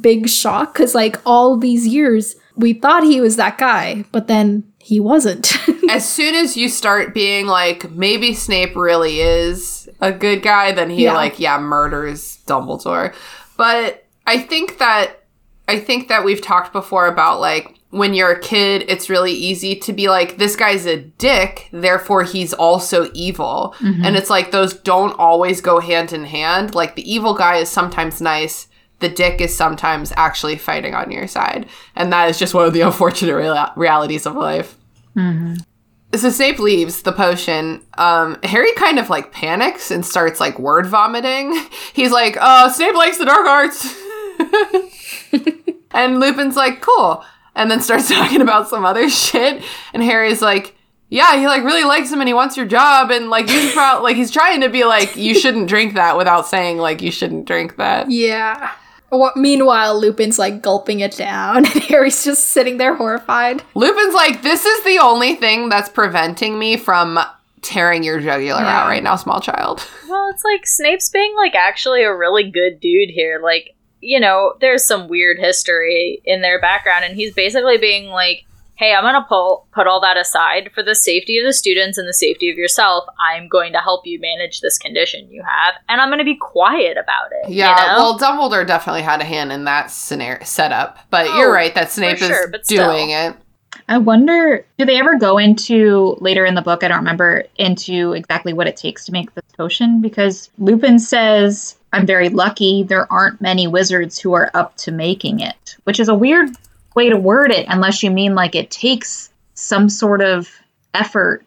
big shock because, like, all these years we thought he was that guy, but then he wasn't. As soon as you start being like, maybe Snape really is a good guy, then he Yeah. like, yeah, murders Dumbledore. But I think that I think that we've talked before about like when you're a kid, it's really easy to be like, this guy's a dick, therefore he's also evil. Mm-hmm. And it's like those don't always go hand in hand. Like the evil guy is sometimes nice, the dick is sometimes actually fighting on your side. And that is just one of the unfortunate real- realities of life. So Snape leaves the potion. Um, Harry kind of like panics and starts like word vomiting. He's like, "Oh, Snape likes the dark arts." and Lupin's like, cool. And then starts talking about some other shit. And Harry's like, yeah, he like really likes him and he wants your job. And like, you prob- like, he's trying to be like, you shouldn't drink that without saying like, you shouldn't drink that. Yeah. What, meanwhile, Lupin's like gulping it down, and Harry's just sitting there horrified. Lupin's like, this is the only thing that's preventing me from tearing your jugular Yeah. out right now, small child. Well, it's like Snape's being like actually a really good dude here. Like, you know, there's some weird history in their background, and he's basically being like, "Hey, I'm gonna pull put all that aside for the safety of the students and the safety of yourself. I'm going to help you manage this condition you have, and I'm gonna be quiet about it." Yeah, you know? well, Dumbledore definitely had a hand in that scenario setup, but Oh, you're right that Snape sure, is but doing it. I wonder, do they ever go into later in the book? I don't remember into exactly what it takes to make this potion because Lupin says, I'm very lucky there aren't many wizards who are up to making it, which is a weird way to word it unless you mean like it takes some sort of effort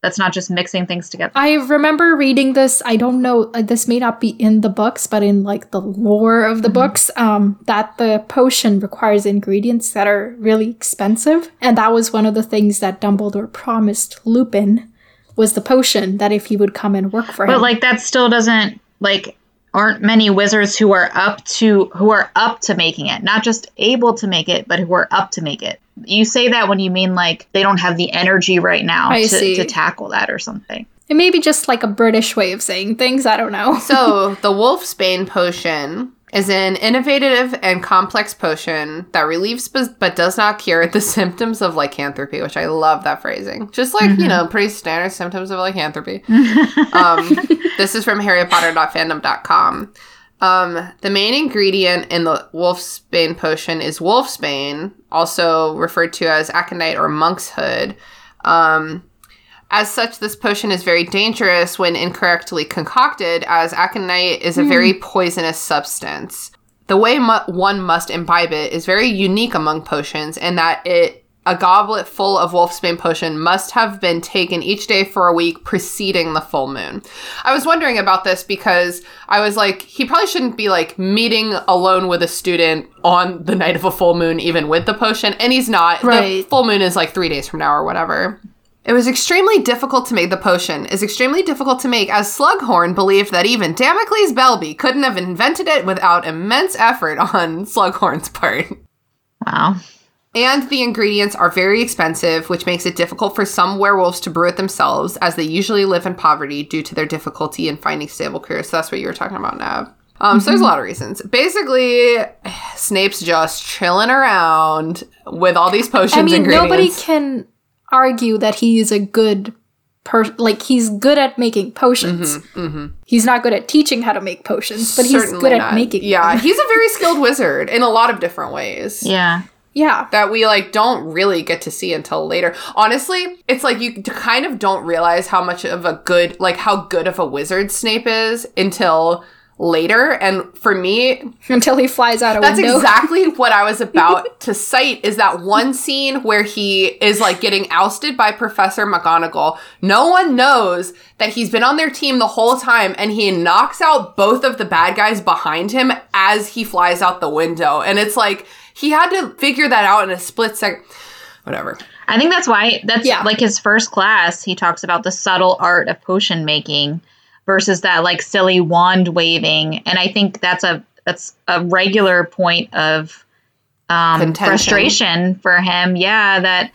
that's not just mixing things together. I remember reading this. I don't know. uh, This may not be in the books, but in like the lore of the books, um, that the potion requires ingredients that are really expensive, and that was one of the things that Dumbledore promised Lupin was the potion that if he would come and work for him. But like that still doesn't like aren't many wizards who are up to who are up to making it, not just able to make it, but who are up to make it. You say that when you mean like they don't have the energy right now I to, see. to tackle that or something. it may be just like a British way of saying things. I don't know. So, the Wolfsbane potion is an innovative and complex potion that relieves but, but does not cure the symptoms of lycanthropy, which I love that phrasing. Just like, you know, pretty standard symptoms of lycanthropy. um, this is from harrypotter.fandom.com. Um, the main ingredient in the Wolfsbane potion is Wolfsbane, also referred to as aconite or monk's hood. Um, as such, this potion is very dangerous when incorrectly concocted, as aconite is a very hmm. poisonous substance. The way mu- one must imbibe it is very unique among potions, in that it a goblet full of Wolfsbane potion must have been taken each day for a week preceding the full moon. I was wondering about this because I was like, he probably shouldn't be like meeting alone with a student on the night of a full moon, even with the potion, and he's not. The Right. full moon is like three days from now or whatever. It was extremely difficult to make the potion. Is extremely difficult to make as Slughorn believed that even Damocles Belby couldn't have invented it without immense effort on Slughorn's part. Wow. And the ingredients are very expensive, which makes it difficult for some werewolves to brew it themselves, as they usually live in poverty due to their difficulty in finding stable careers. So that's what you were talking about, Nav. Um, So there's a lot of reasons. Basically, Snape's just chilling around with all these potions. I mean, nobody can argue that he is a good per like he's good at making potions. He's not good at teaching how to make potions, but he's Mm-hmm, Certainly good at making. Yeah, them. he's a very skilled wizard in a lot of different ways. Yeah. yeah. that we like don't really get to see until later. Honestly, it's like you kind of don't realize how much of a good like how good of a wizard Snape is until later. And for me, Until he flies out of window that's window. exactly what I was about to cite is that one scene where he is like getting ousted by Professor McGonagall. No one knows that he's been on their team the whole time and he knocks out both of the bad guys behind him as he flies out the window. And it's like he had to figure that out in a split second. Whatever. I think that's why that's Yeah. like his first class. He talks about the subtle art of potion making versus that like silly wand waving, and I think that's a that's a regular point of um, Contention. frustration for him. Yeah, that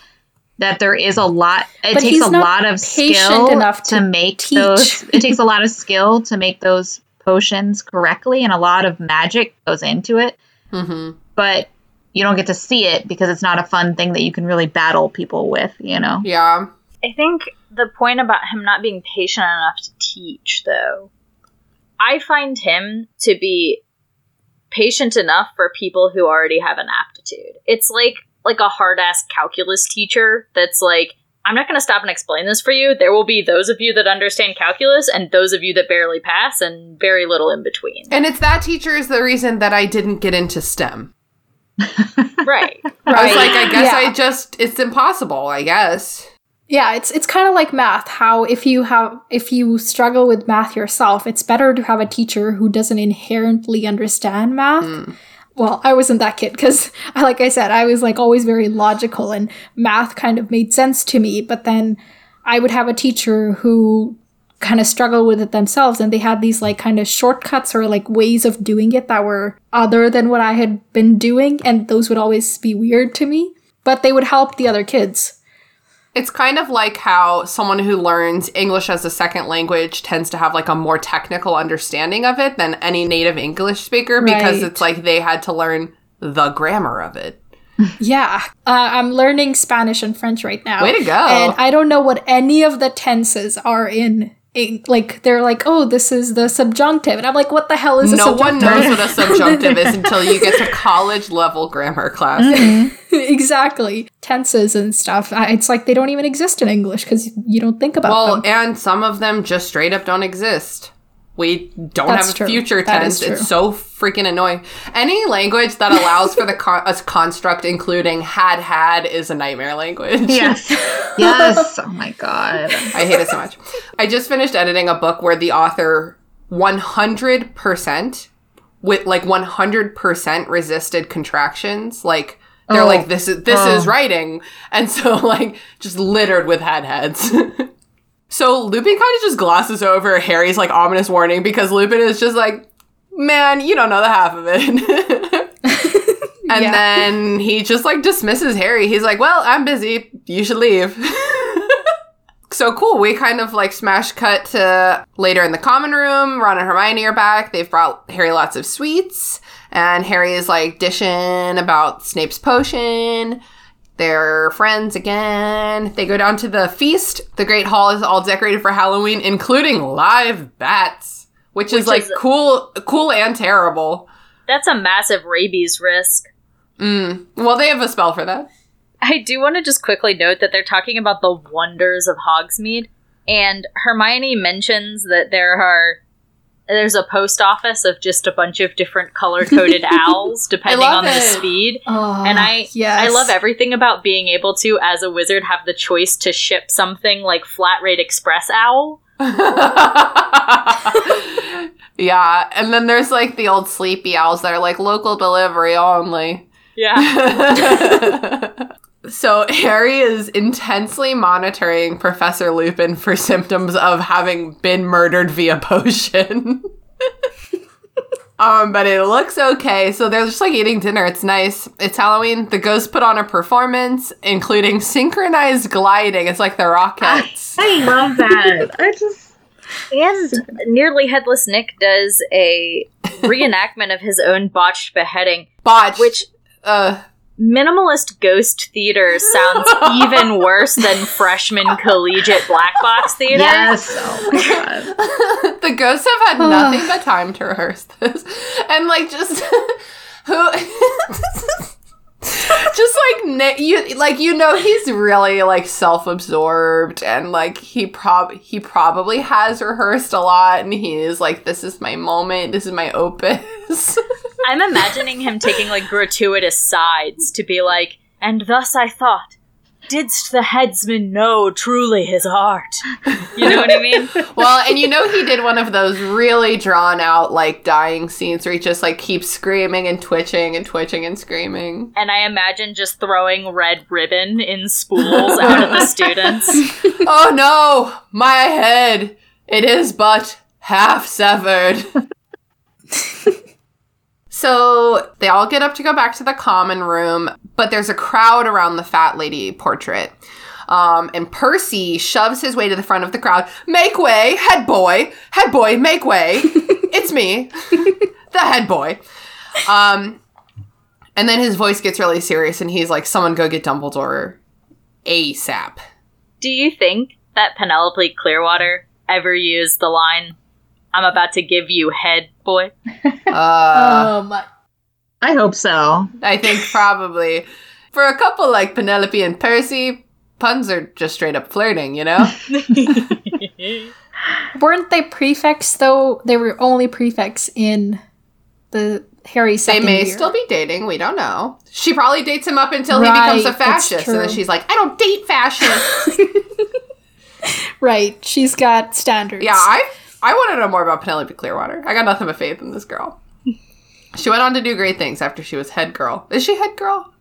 that there is a lot. It But takes a lot of skill enough to, to make teach. those. It takes a lot of skill to make those potions correctly, and a lot of magic goes into it. hmm But you don't get to see it because it's not a fun thing that you can really battle people with. You know. Yeah. I think the point about him not being patient enough to teach, though, I find him to be patient enough for people who already have an aptitude. It's like like a hard ass calculus teacher that's like, I'm not going to stop and explain this for you. There will be those of you that understand calculus and those of you that barely pass, and very little in between. And it's that teacher is the reason that I didn't get into STEM. right. I was like, I guess Yeah. I just it's impossible, I guess. Yeah, it's it's kind of like math. How if you have if you struggle with math yourself, it's better to have a teacher who doesn't inherently understand math. Mm. well, I wasn't that kid because, like I said, I was like always very logical and math kind of made sense to me. But then I would have a teacher who kind of struggled with it themselves and they had these like kind of shortcuts or like ways of doing it that were other than what I had been doing. And those would always be weird to me, but they would help the other kids. It's kind of like how someone who learns English as a second language tends to have like a more technical understanding of it than any native English speaker because Right. it's like they had to learn the grammar of it. Yeah. Uh, I'm learning Spanish and French right now. Way to go. And I don't know what any of the tenses are in. Like, they're like, oh, this is the subjunctive. And I'm like, what the hell is a No one knows what a subjunctive is until you get to college level grammar class. Mm-hmm. exactly. Tenses and stuff. It's like they don't even exist in English because you don't think about Well, them. and some of them just straight up don't exist. We don't That's have a true. future That tense. It's so freaking annoying. Any language that allows for the con- a construct including had had is a nightmare language. Yes. yes. Oh my god. I hate it so much. I just finished editing a book where the author 100% with like 100% resisted contractions. Like they're Oh. like this is this Oh. is writing and so like just littered with had heads. so Lupin kind of just glosses over Harry's like ominous warning because Lupin is just like man, you don't know the half of it. and Yeah. then he just like dismisses Harry. He's like, "Well, I'm busy. You should leave." so cool. We kind of like smash cut to later in the common room. Ron and Hermione are back. They've brought Harry lots of sweets, and Harry is like dishing about Snape's potion. They're friends again. They go down to the feast. The Great Hall is all decorated for Halloween, including live bats, which, is like is- cool, cool and terrible. That's a massive rabies risk. Mm. Well, they have a spell for that. I do want to just quickly note that they're talking about the wonders of Hogsmeade, and Hermione mentions that there are there's a post office of just a bunch of different color coded owls depending on the speed. Oh, And I yes. I love everything about being able to, as a wizard, have the choice to ship something like Flat Rate Express Owl. yeah, and then there's like the old sleepy owls that are like local delivery only. Yeah. so Harry is intensely monitoring Professor Lupin for symptoms of having been murdered via potion. um, but it looks okay. So they're just like eating dinner. It's nice. It's Halloween. The ghosts put on a performance, including synchronized gliding. It's like the Rockettes. I love that. I just and Nearly Headless Nick does a reenactment of his own botched beheading, Botch. which uh, minimalist ghost theater sounds even worse than freshman collegiate black box theater. yes. Oh my god. the ghosts have had nothing but time to rehearse this and like just who just like you like you know he's really like self-absorbed and like he prob he probably has rehearsed a lot and he is like this is my moment this is my opus I'm imagining him taking like gratuitous sides to be like, and thus I thought, didst the headsman know truly his art? You know what I mean? well and you know he did one of those really drawn out like dying scenes where he just like keeps screaming and twitching and twitching and screaming And I imagine just throwing red ribbon in spools out at the students. oh no, my head. It is but half severed. so they all get up to go back to the common room, but there's a crowd around the fat lady portrait. Um, and Percy shoves his way to the front of the crowd. Make way, head boy, head boy, make way. it's me, the head boy. Um, and then his voice gets really serious, and he's like, "Someone go get Dumbledore ASAP." Do you think that Penelope Clearwater ever used the line, I'm about to give you head, boy? Uh, um, I hope so. I think probably for a couple like Penelope and Percy, puns are just straight up flirting, you know? weren't they prefects though? They were only prefects in the Harry they may year. still be dating. We don't know. She probably dates him up until he becomes a fascist, and then she's like, "I don't date fascists." right. She's got standards. yeah, I I want to know more about Penelope Clearwater. I got nothing but faith in this girl. She went on to do great things after she was head girl. Is she head girl?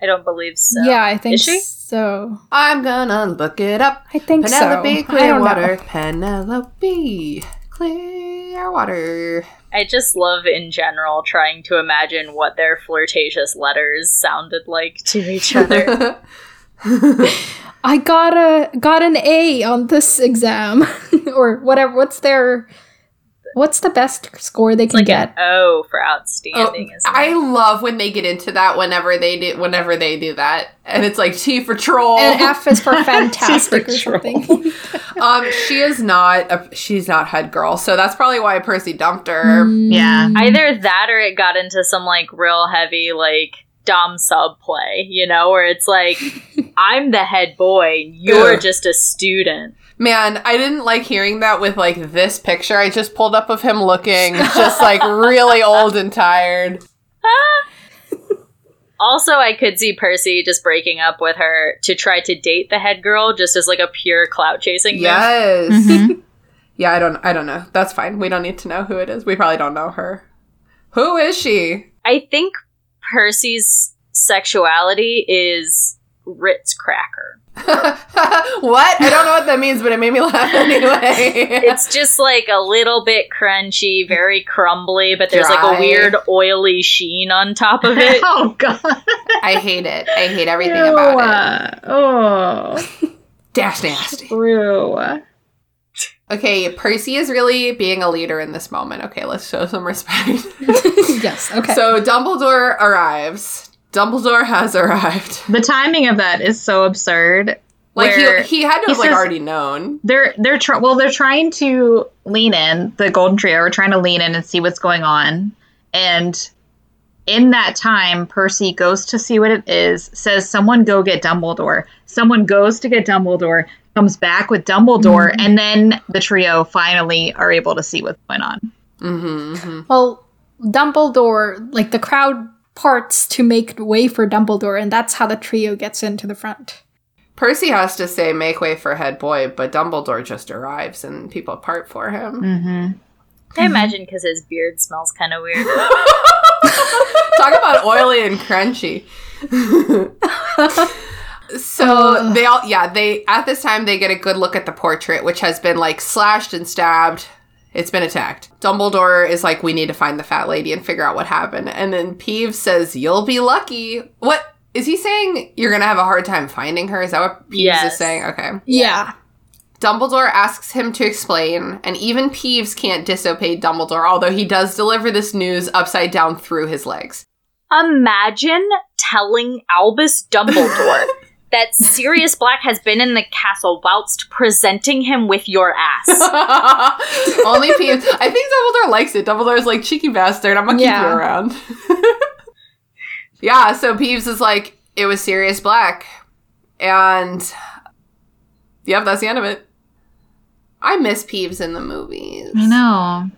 I don't believe so. yeah, I think Is she? so. I'm gonna look it up. I think Penelope so. I don't know. Clearwater. Penelope Clearwater. I just love in general trying to imagine what their flirtatious letters sounded like to each other. I got a got an A on this exam, or whatever. What's their What's the best score they can like get? an O for Oh, outstanding. isn't I love when they get into that whenever they do whenever they do that. And it's like T for troll. and F is for fantastic or something. um she is not a, she's not head girl. So that's probably why Percy dumped her. Yeah. Either that or it got into some like real heavy like dom sub play, you know, where it's like I'm the head boy, you're Ugh. just a student. Man, I didn't like hearing that with like this picture I just pulled up of him looking just like really old and tired. Also, I could see Percy just breaking up with her to try to date the head girl just as like a pure clout chasing move. Yes. Mhm. Yeah, I don't I don't know. That's fine. We don't need to know who it is. We probably don't know her. Who is she? I think Percy's sexuality is Ritz cracker. what? I don't know what that means, but it made me laugh anyway. It's just like a little bit crunchy, very crumbly, but there's like a weird oily sheen on top of it. oh god. I hate it. I hate everything Ew, about uh, Oh. Dash nasty. true. Okay, Percy is really being a leader in this moment. Okay, let's show some respect. yes. Okay. So Dumbledore arrives. Dumbledore has arrived. The timing of that is so absurd. Like he, he had to have like already known. they're they're tr- well they're trying to lean in the golden trio are trying to lean in and see what's going on and in that time percy goes to see what it is says someone go get dumbledore someone goes to get dumbledore comes back with dumbledore and then the trio finally are able to see what's going on Mm-hmm, mm-hmm. well, Dumbledore, like the crowd parts to make way for Dumbledore, and that's how the trio gets into the front. Percy has to say make way for head boy, but Dumbledore just arrives and people part for him. mm-hmm. I imagine because his beard smells kind of weird. Talk about oily and crunchy. so they all yeah, they at this time they get a good look at the portrait, which has been like slashed and stabbed. It's been attacked. Dumbledore is like, we need to find the fat lady and figure out what happened. And then Peeves says, You'll be lucky. What is he saying? You're gonna have a hard time finding her? Is that what Peeves is saying? Okay. Yeah. Dumbledore asks him to explain, and even Peeves can't disobey Dumbledore, although he does deliver this news upside down through his legs. Imagine telling Albus Dumbledore that Sirius Black has been in the castle whilst presenting him with your ass. Only Peeves. I think Dumbledore likes it. Dumbledore's like, cheeky bastard, I'm gonna Yeah. keep you around. yeah, so Peeves is like, it was Sirius Black. And, yep, that's the end of it. I miss Peeves in the movies. i know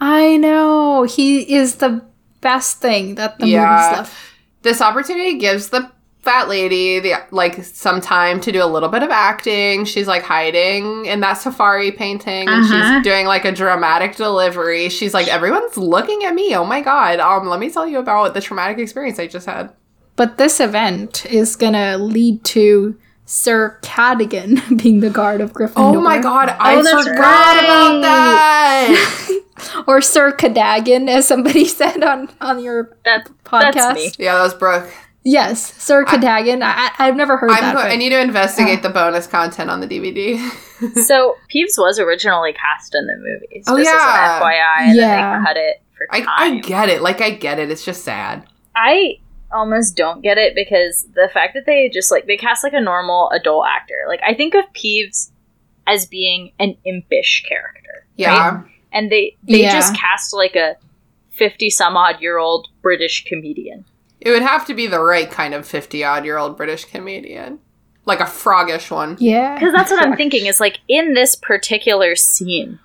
I know. He is the best thing that the Yeah. movies left. this opportunity gives the fat lady the like some time to do a little bit of acting. She's like hiding in that safari painting and Uh-huh. she's doing like a dramatic delivery. She's like everyone's looking at me. Oh my god. Um let me tell you about the traumatic experience I just had. But this event is gonna lead to Sir Cadogan being the guard of Gryffindor. Oh my god, I Oh, that's forgot right. about that. Or Sir Cadogan, as somebody said on on your That, podcast. that's me. yeah, that was Brooke. Yes, Sir Cadogan. I, I, I've never heard I'm that. go- but- I need to investigate the bonus content on the DVD. So Peeves was originally cast in the movies. Oh, Just yeah. as an FYI, and Yeah. then they cut it for I. I get it. Like I get it. It's just sad. I almost don't get it because the fact that they just like they cast like a normal adult actor. Like I think of Peeves as being an impish character. Yeah. right? And they they Yeah. just cast like a fifty some odd year old British comedian. It would have to be the right kind of 50 odd year old British comedian. Like a froggish one. yeah. Because that's what I'm thinking is like in this particular scene,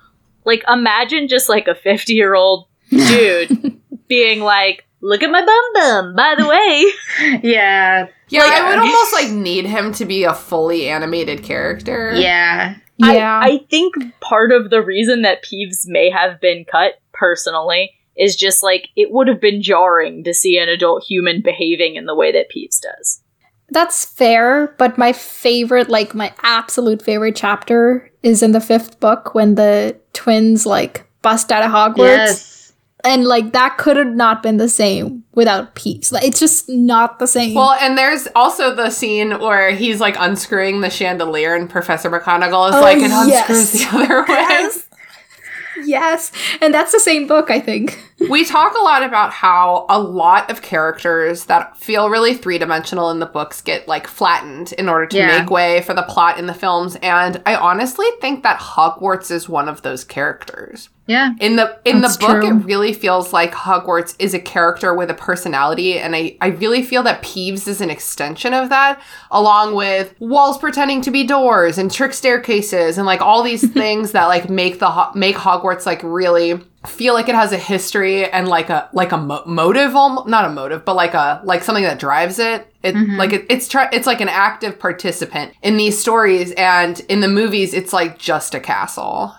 like imagine just like a 50 year old dude being like, look at my bum bum, by the way. yeah Yeah, Like- I would almost like need him to be a fully animated character. yeah Yeah. I, I think part of the reason that Peeves may have been cut personally is just like it would have been jarring to see an adult human behaving in the way that Peeves does. That's fair, but my favorite, like my absolute favorite chapter is in the fifth book when the twins like bust out of Hogwarts. Yes. And like that could have not been the same without Peeves. Like it's just not the same. Well, and there's also the scene where he's like unscrewing the chandelier, and Professor McGonagall is Oh, like, it unscrews yes. the other way. yes. Yes. And that's the same book, I think. We talk a lot about how a lot of characters that feel really three dimensional in the books get like flattened in order to Yeah. make way for the plot in the films. And I honestly think that Hogwarts is one of those characters. Yeah. In the in the book, true. it really feels like Hogwarts is a character with a personality, and I, I really feel that Peeves is an extension of that, along with walls pretending to be doors and trick staircases and like all these things that like make the make Hogwarts like really feel like it has a history and like a like a mo- motive, almo- not a motive, but like a like something that drives it. It mm-hmm. like it, it's try- it's like an active participant in these stories, and in the movies, it's like just a castle.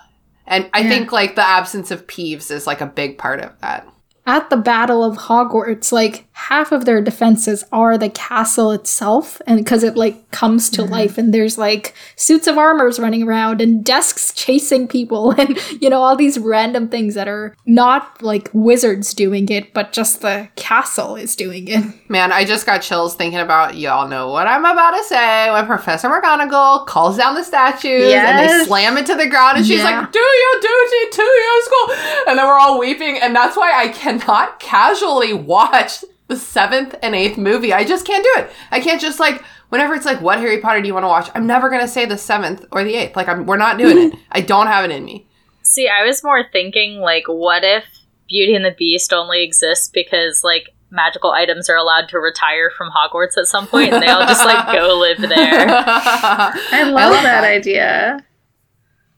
And I Yeah. think like the absence of Peeves is like a big part of that. At the Battle of Hogwarts, like half of their defenses are the castle itself, and because it like comes to life, and there's like suits of armors running around and desks chasing people, and you know, all these random things that are not like wizards doing it, but just the castle is doing it. Man, I just got chills thinking about y'all know what I'm about to say when Professor McGonagall calls down the statues and they slam it to the ground and she's Yeah. like, Do your duty to your school. And then we're all weeping. And that's why I cannot casually watch the seventh and eighth movie. I just can't do it. I can't just like whenever it's like, what Harry Potter do you want to watch? I'm never gonna say the seventh or the eighth. Like I'm we're not doing it. I don't have it in me. See, I was more thinking like, what if Beauty and the Beast only exists because like magical items are allowed to retire from Hogwarts at some point, and they all just like go live there. I love that idea.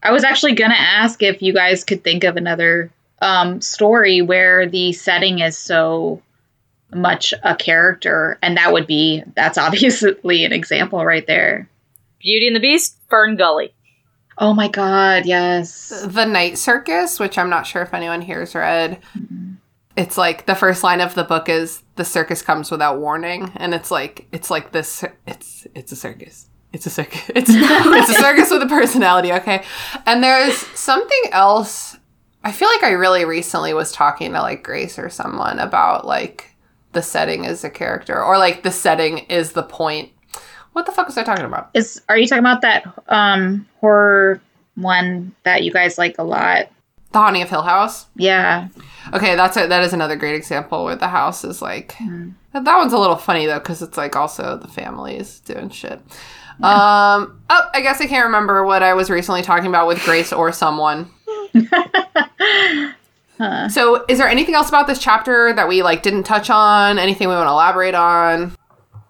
I was actually gonna ask if you guys could think of another um, story where the setting is so much a character, and that would be that's obviously an example right there. Beauty and the Beast, Fern Gully. Oh my god, yes. the Night Circus, which I'm not sure if anyone here has read. Mm-hmm. It's like the first line of the book is the circus comes without warning, and it's like it's like this. It's it's a circus. It's a circus. It's it's a circus with a personality. Okay, and there's something else. I feel like I really recently was talking to like Grace or someone about like the setting is a character, or like the setting is the point. What the fuck was I talking about? Is are you talking about that um horror one that you guys like a lot? The Haunting of Hill House. Yeah. Okay, that's a, that is another great example where the house is like that one's a little funny though because it's like also the family is doing shit. Um, oh, I guess I can't remember what I was recently talking about with Grace or someone. So, is there anything else about this chapter that we like didn't touch on? Anything we want to elaborate on?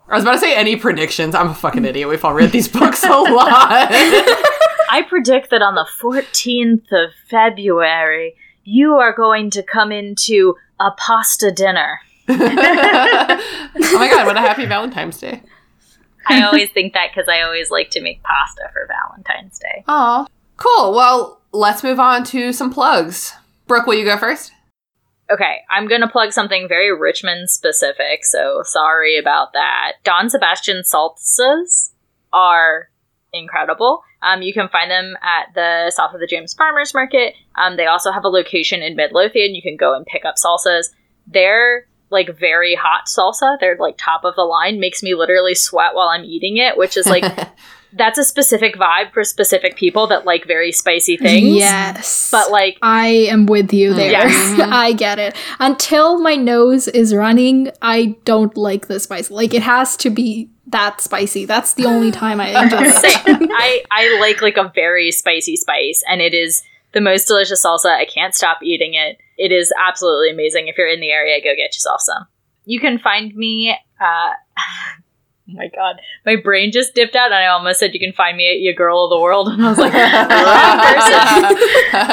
I was about to say any predictions. I'm a fucking idiot. We've all read these books a lot. I predict that on the 14th of February, you are going to come into a pasta dinner. oh my god, what a happy Valentine's Day. I always think that because I always like to make pasta for Valentine's Day. Oh, cool. Well, let's move on to some plugs. Brooke, will you go first? Okay, I'm going to plug something very Richmond specific, so sorry about that. Don Sebastian salsas are incredible. Um, you can find them at the South of the James Farmers Market. Um, they also have a location in Midlothian. You can go and pick up salsas. They're like very hot salsa. They're like top of the line. Makes me literally sweat while I'm eating it, which is like that's a specific vibe for specific people that like very spicy things. Yes. But like I am with you there. Yes. I get it. Until my nose is running, I don't like the spice. Like it has to be that spicy. That's the only time I enjoy it. Same. I I like like a very spicy spice, and it is the most delicious salsa. I can't stop eating it. It is absolutely amazing. If you're in the area, go get yourself some. You can find me. Uh, oh my god, my brain just dipped out, and I almost said you can find me at your girl of the world, and I was like, wrong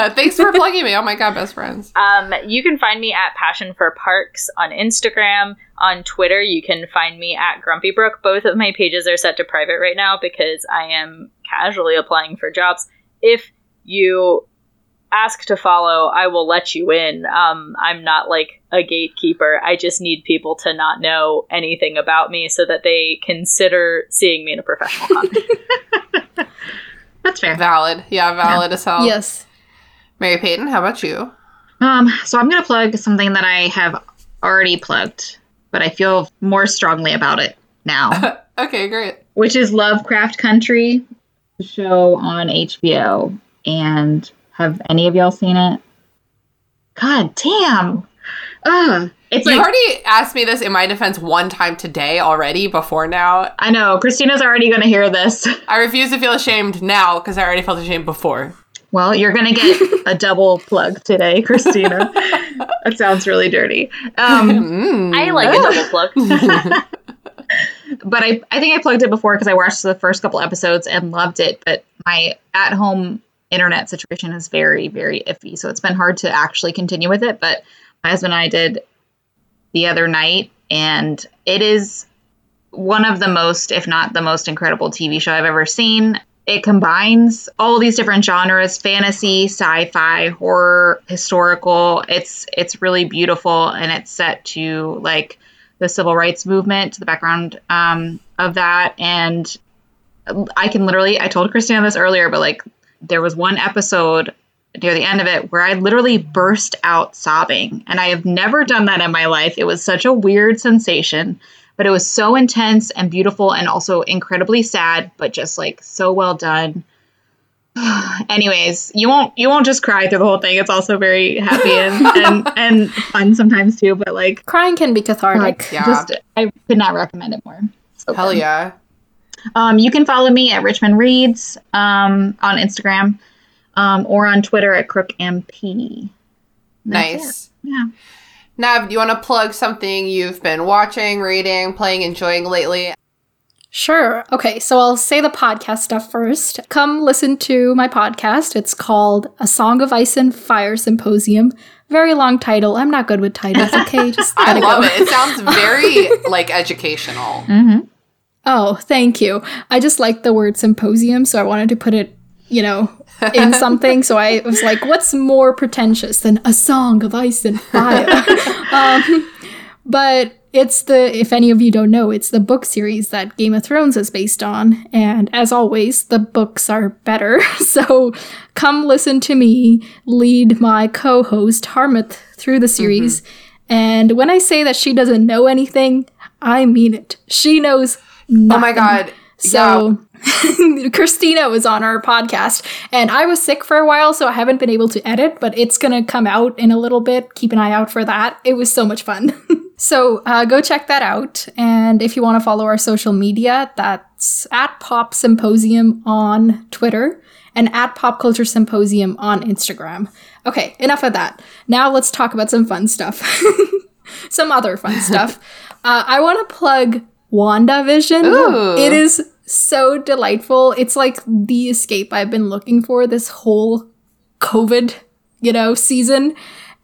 person. Thanks for plugging me. Oh my god, best friends. Um, you can find me at Passion for Parks on Instagram. On Twitter, you can find me at Grumpy Brooke. Both of my pages are set to private right now because I am casually applying for jobs. If you ask to follow, I will let you in. Um, I'm not like a gatekeeper. I just need people to not know anything about me so that they consider seeing me in a professional context. That's fair. Valid. Yeah, valid as hell. Yes. Mary Peyton, how about you? Um, so I'm gonna plug something that I have already plugged, but I feel more strongly about it now, Okay, great. which is Lovecraft Country, the show on HBO. And have any of y'all seen it? God damn. Ugh. It's You like already asked me this in my defense one time today already before now. I know Christina's already gonna hear this. I refuse to feel ashamed now because I already felt ashamed before. Well, you're gonna get a double plug today, Christina. that sounds really dirty. Um, Mm. I like a double plug. but I, I think I plugged it before because I watched the first couple episodes and loved it. But my at home internet situation is very, very iffy. So it's been hard to actually continue with it. But my husband and I did the other night, and it is one of the most, if not the most incredible TV show I've ever seen. It combines all these different genres fantasy, sci fi, horror, historical. It's it's really beautiful and it's set to like the civil rights movement, to the background um, of that. And I can literally, I told Christina this earlier, but like there was one episode near the end of it where I literally burst out sobbing. And I have never done that in my life. It was such a weird sensation, but it was so intense and beautiful and also incredibly sad, but just like so well done. Anyways, you won't you won't just cry through the whole thing. It's also very happy and and, and fun sometimes too. But like Crying can be cathartic. Yeah. just I could not recommend it more. So Hell good. yeah. Um, you can follow me at Richmond Reads um, on Instagram um, or on Twitter at CrookMP. That's Nice. it. Yeah. Nav, do you want to plug something you've been watching, reading, playing, enjoying lately? Sure. Okay, so I'll say the podcast stuff first. Come listen to my podcast. It's called A Song of Ice and Fire Symposium. Very long title. I'm not good with titles, okay? Just I love go. it. It sounds very like educational. Mm-hmm. Oh, thank you. I just like the word symposium, so I wanted to put it, you know, in something. so I was like, what's more pretentious than a song of ice and fire? um, but it's the, if any of you don't know, it's the book series that Game of Thrones is based on. And as always, the books are better. so come listen to me lead my co host, Harmouth, through the series. And when I say that she doesn't know anything, I mean it. She knows Oh my god. so Christina was on our podcast and I was sick for a while, so I haven't been able to edit, but it's gonna come out in a little bit. Keep an eye out for that. It was so much fun. so uh, go check that out. And if you want to follow our social media, that's at Pop Symposium on Twitter and at Pop Culture Symposium on Instagram. Okay, enough of that. Now let's talk about some fun stuff. some other fun stuff. Uh, I want to plug WandaVision. Ooh. It is so delightful. It's like the escape I've been looking for this whole COVID, you know, season.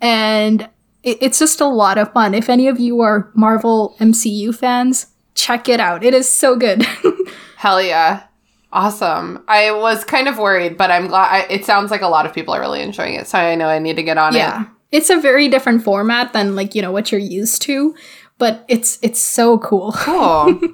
And it, it's just a lot of fun. If any of you are Marvel MCU fans, check it out. It is so good. Hell yeah. Awesome. I was kind of worried, but I'm glad. I, it sounds like a lot of people are really enjoying it, so I know I need to get on yeah. it. Yeah. It's a very different format than like, you know, what you're used to, but it's it's so cool. Cool.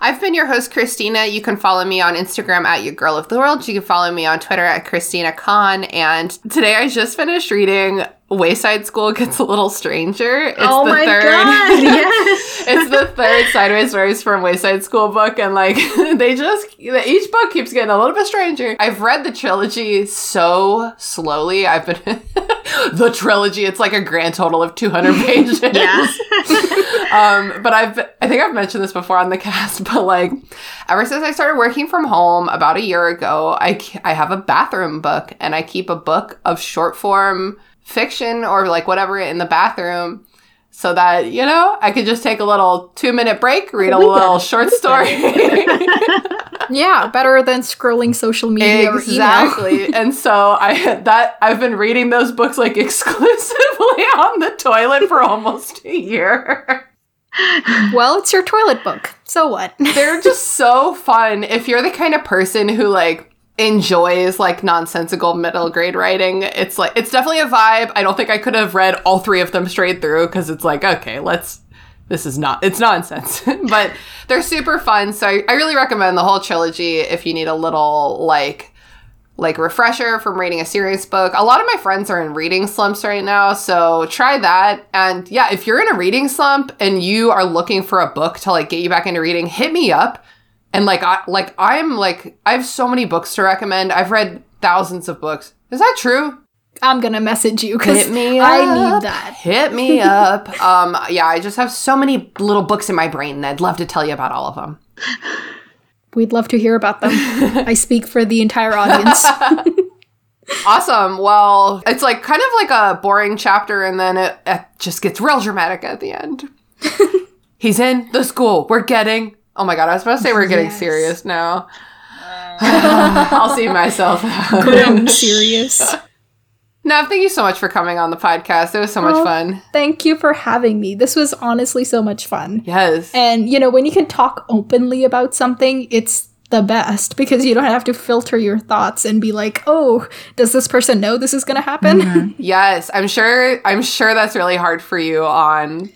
I've been your host, Christina. You can follow me on Instagram at your girl of the world. You can follow me on Twitter at Christina Kann. And today I just finished reading Wayside School Gets a Little Stranger. It's oh my god! Yes. it's the third Sideways Stories from Wayside School book, and like they just each book keeps getting a little bit stranger. I've read the trilogy so slowly. I've been the trilogy. It's like a grand total of two hundred pages. yeah. um, but I've I think I've mentioned this before on the cast, but like ever since I started working from home about a year ago, I I have a bathroom book, and I keep a book of short form fiction or like whatever in the bathroom so that you know I could just take a little two minute break, read a little short story. yeah, better than scrolling social media exactly. and so I that I've been reading those books like exclusively on the toilet for almost a year. Well, it's your toilet book. So what? They're just so fun. If you're the kind of person who like enjoys like nonsensical middle grade writing, it's like it's definitely a vibe. I don't think I could have read all three of them straight through because it's like, okay, let's this is not it's nonsense. but they're super fun. So I, I really recommend the whole trilogy if you need a little like like refresher from reading a serious book. A lot of my friends are in reading slumps right now, so try that. And yeah, if you're in a reading slump and you are looking for a book to like get you back into reading, hit me up. And like I like I'm like I have so many books to recommend. I've read thousands of books. Is that true? I'm gonna message you because me I up. need that. Hit me up. Um yeah, I just have so many little books in my brain and I'd love to tell you about all of them. We'd love to hear about them. I speak for the entire audience. Awesome. Well, it's like kind of like a boring chapter, and then it, it just gets real dramatic at the end. He's in the school. We're getting. Oh my god! I was about to say we're getting Yes. serious now. Uh. I'll see myself. out. I'm serious. Nav, thank you so much for coming on the podcast. It was so much Oh. fun. Thank you for having me. This was honestly so much fun. Yes. And you know, when you can talk openly about something, it's the best because you don't have to filter your thoughts and be like, "Oh, does this person know this is going to happen?" Mm-hmm. yes. I'm sure. I'm sure that's really hard for you on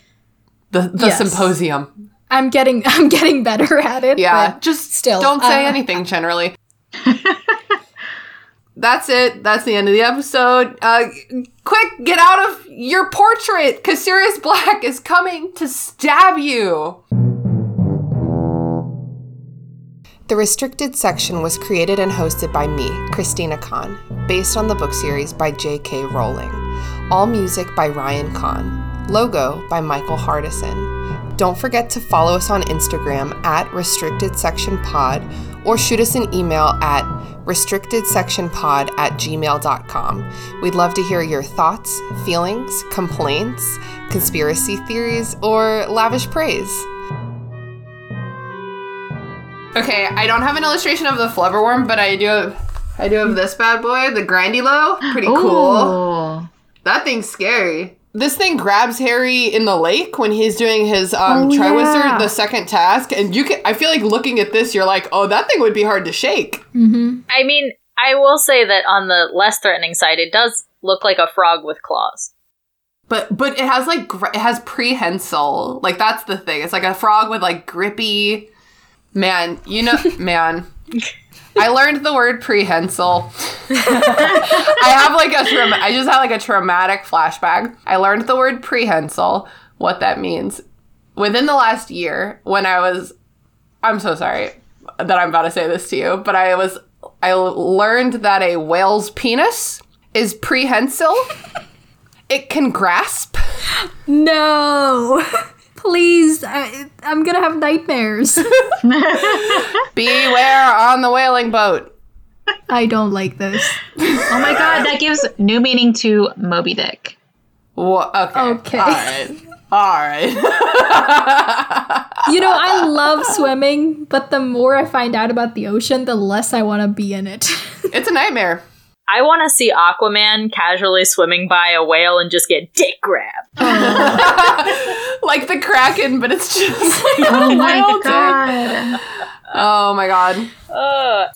the the Yes. symposium. I'm getting I'm getting better at it. Yeah, but just still, don't say uh, anything generally. That's it. That's the end of the episode. Uh, quick, get out of your portrait, because Sirius Black is coming to stab you. The restricted section was created and hosted by me, Christina Kann, based on the book series by J.K. Rowling. All music by Ryan Kann. Logo by Michael Hardison. Don't forget to follow us on Instagram at Restricted Section Pod or shoot us an email at restrictedsectionpod at gmail.com. We'd love to hear your thoughts, feelings, complaints, conspiracy theories, or lavish praise. Okay, I don't have an illustration of the flobberworm, but I do have I do have this bad boy, the grindylow. Pretty cool. Ooh. That thing's scary. This thing grabs Harry in the lake when he's doing his um Oh, Triwizard, yeah. the second task, and you can. I feel like looking at this, you're like, oh, that thing would be hard to shake. I mean, I will say that on the less threatening side, it does look like a frog with claws. But but it has like gr- it has prehensile. Like that's the thing. It's like a frog with like grippy. Man, you know, man. I learned the word prehensile. I have like a trauma- I just had like a traumatic flashback. I learned the word prehensile, what that means. Within the last year, when I was I'm so sorry that I'm about to say this to you, but I was I learned that a whale's penis is prehensile. it can grasp. No. Please, I, I'm going to have nightmares. Beware on the whaling boat. I don't like this. Oh my god, that gives new meaning to Moby Dick. Wha- okay. Okay. All right. All right. You know, I love swimming, but the more I find out about the ocean, the less I want to be in it. it's a nightmare. I want to see Aquaman casually swimming by a whale and just get dick grabbed. like the Kraken, but it's just like Oh my whale dick. god. Oh my god. Uh,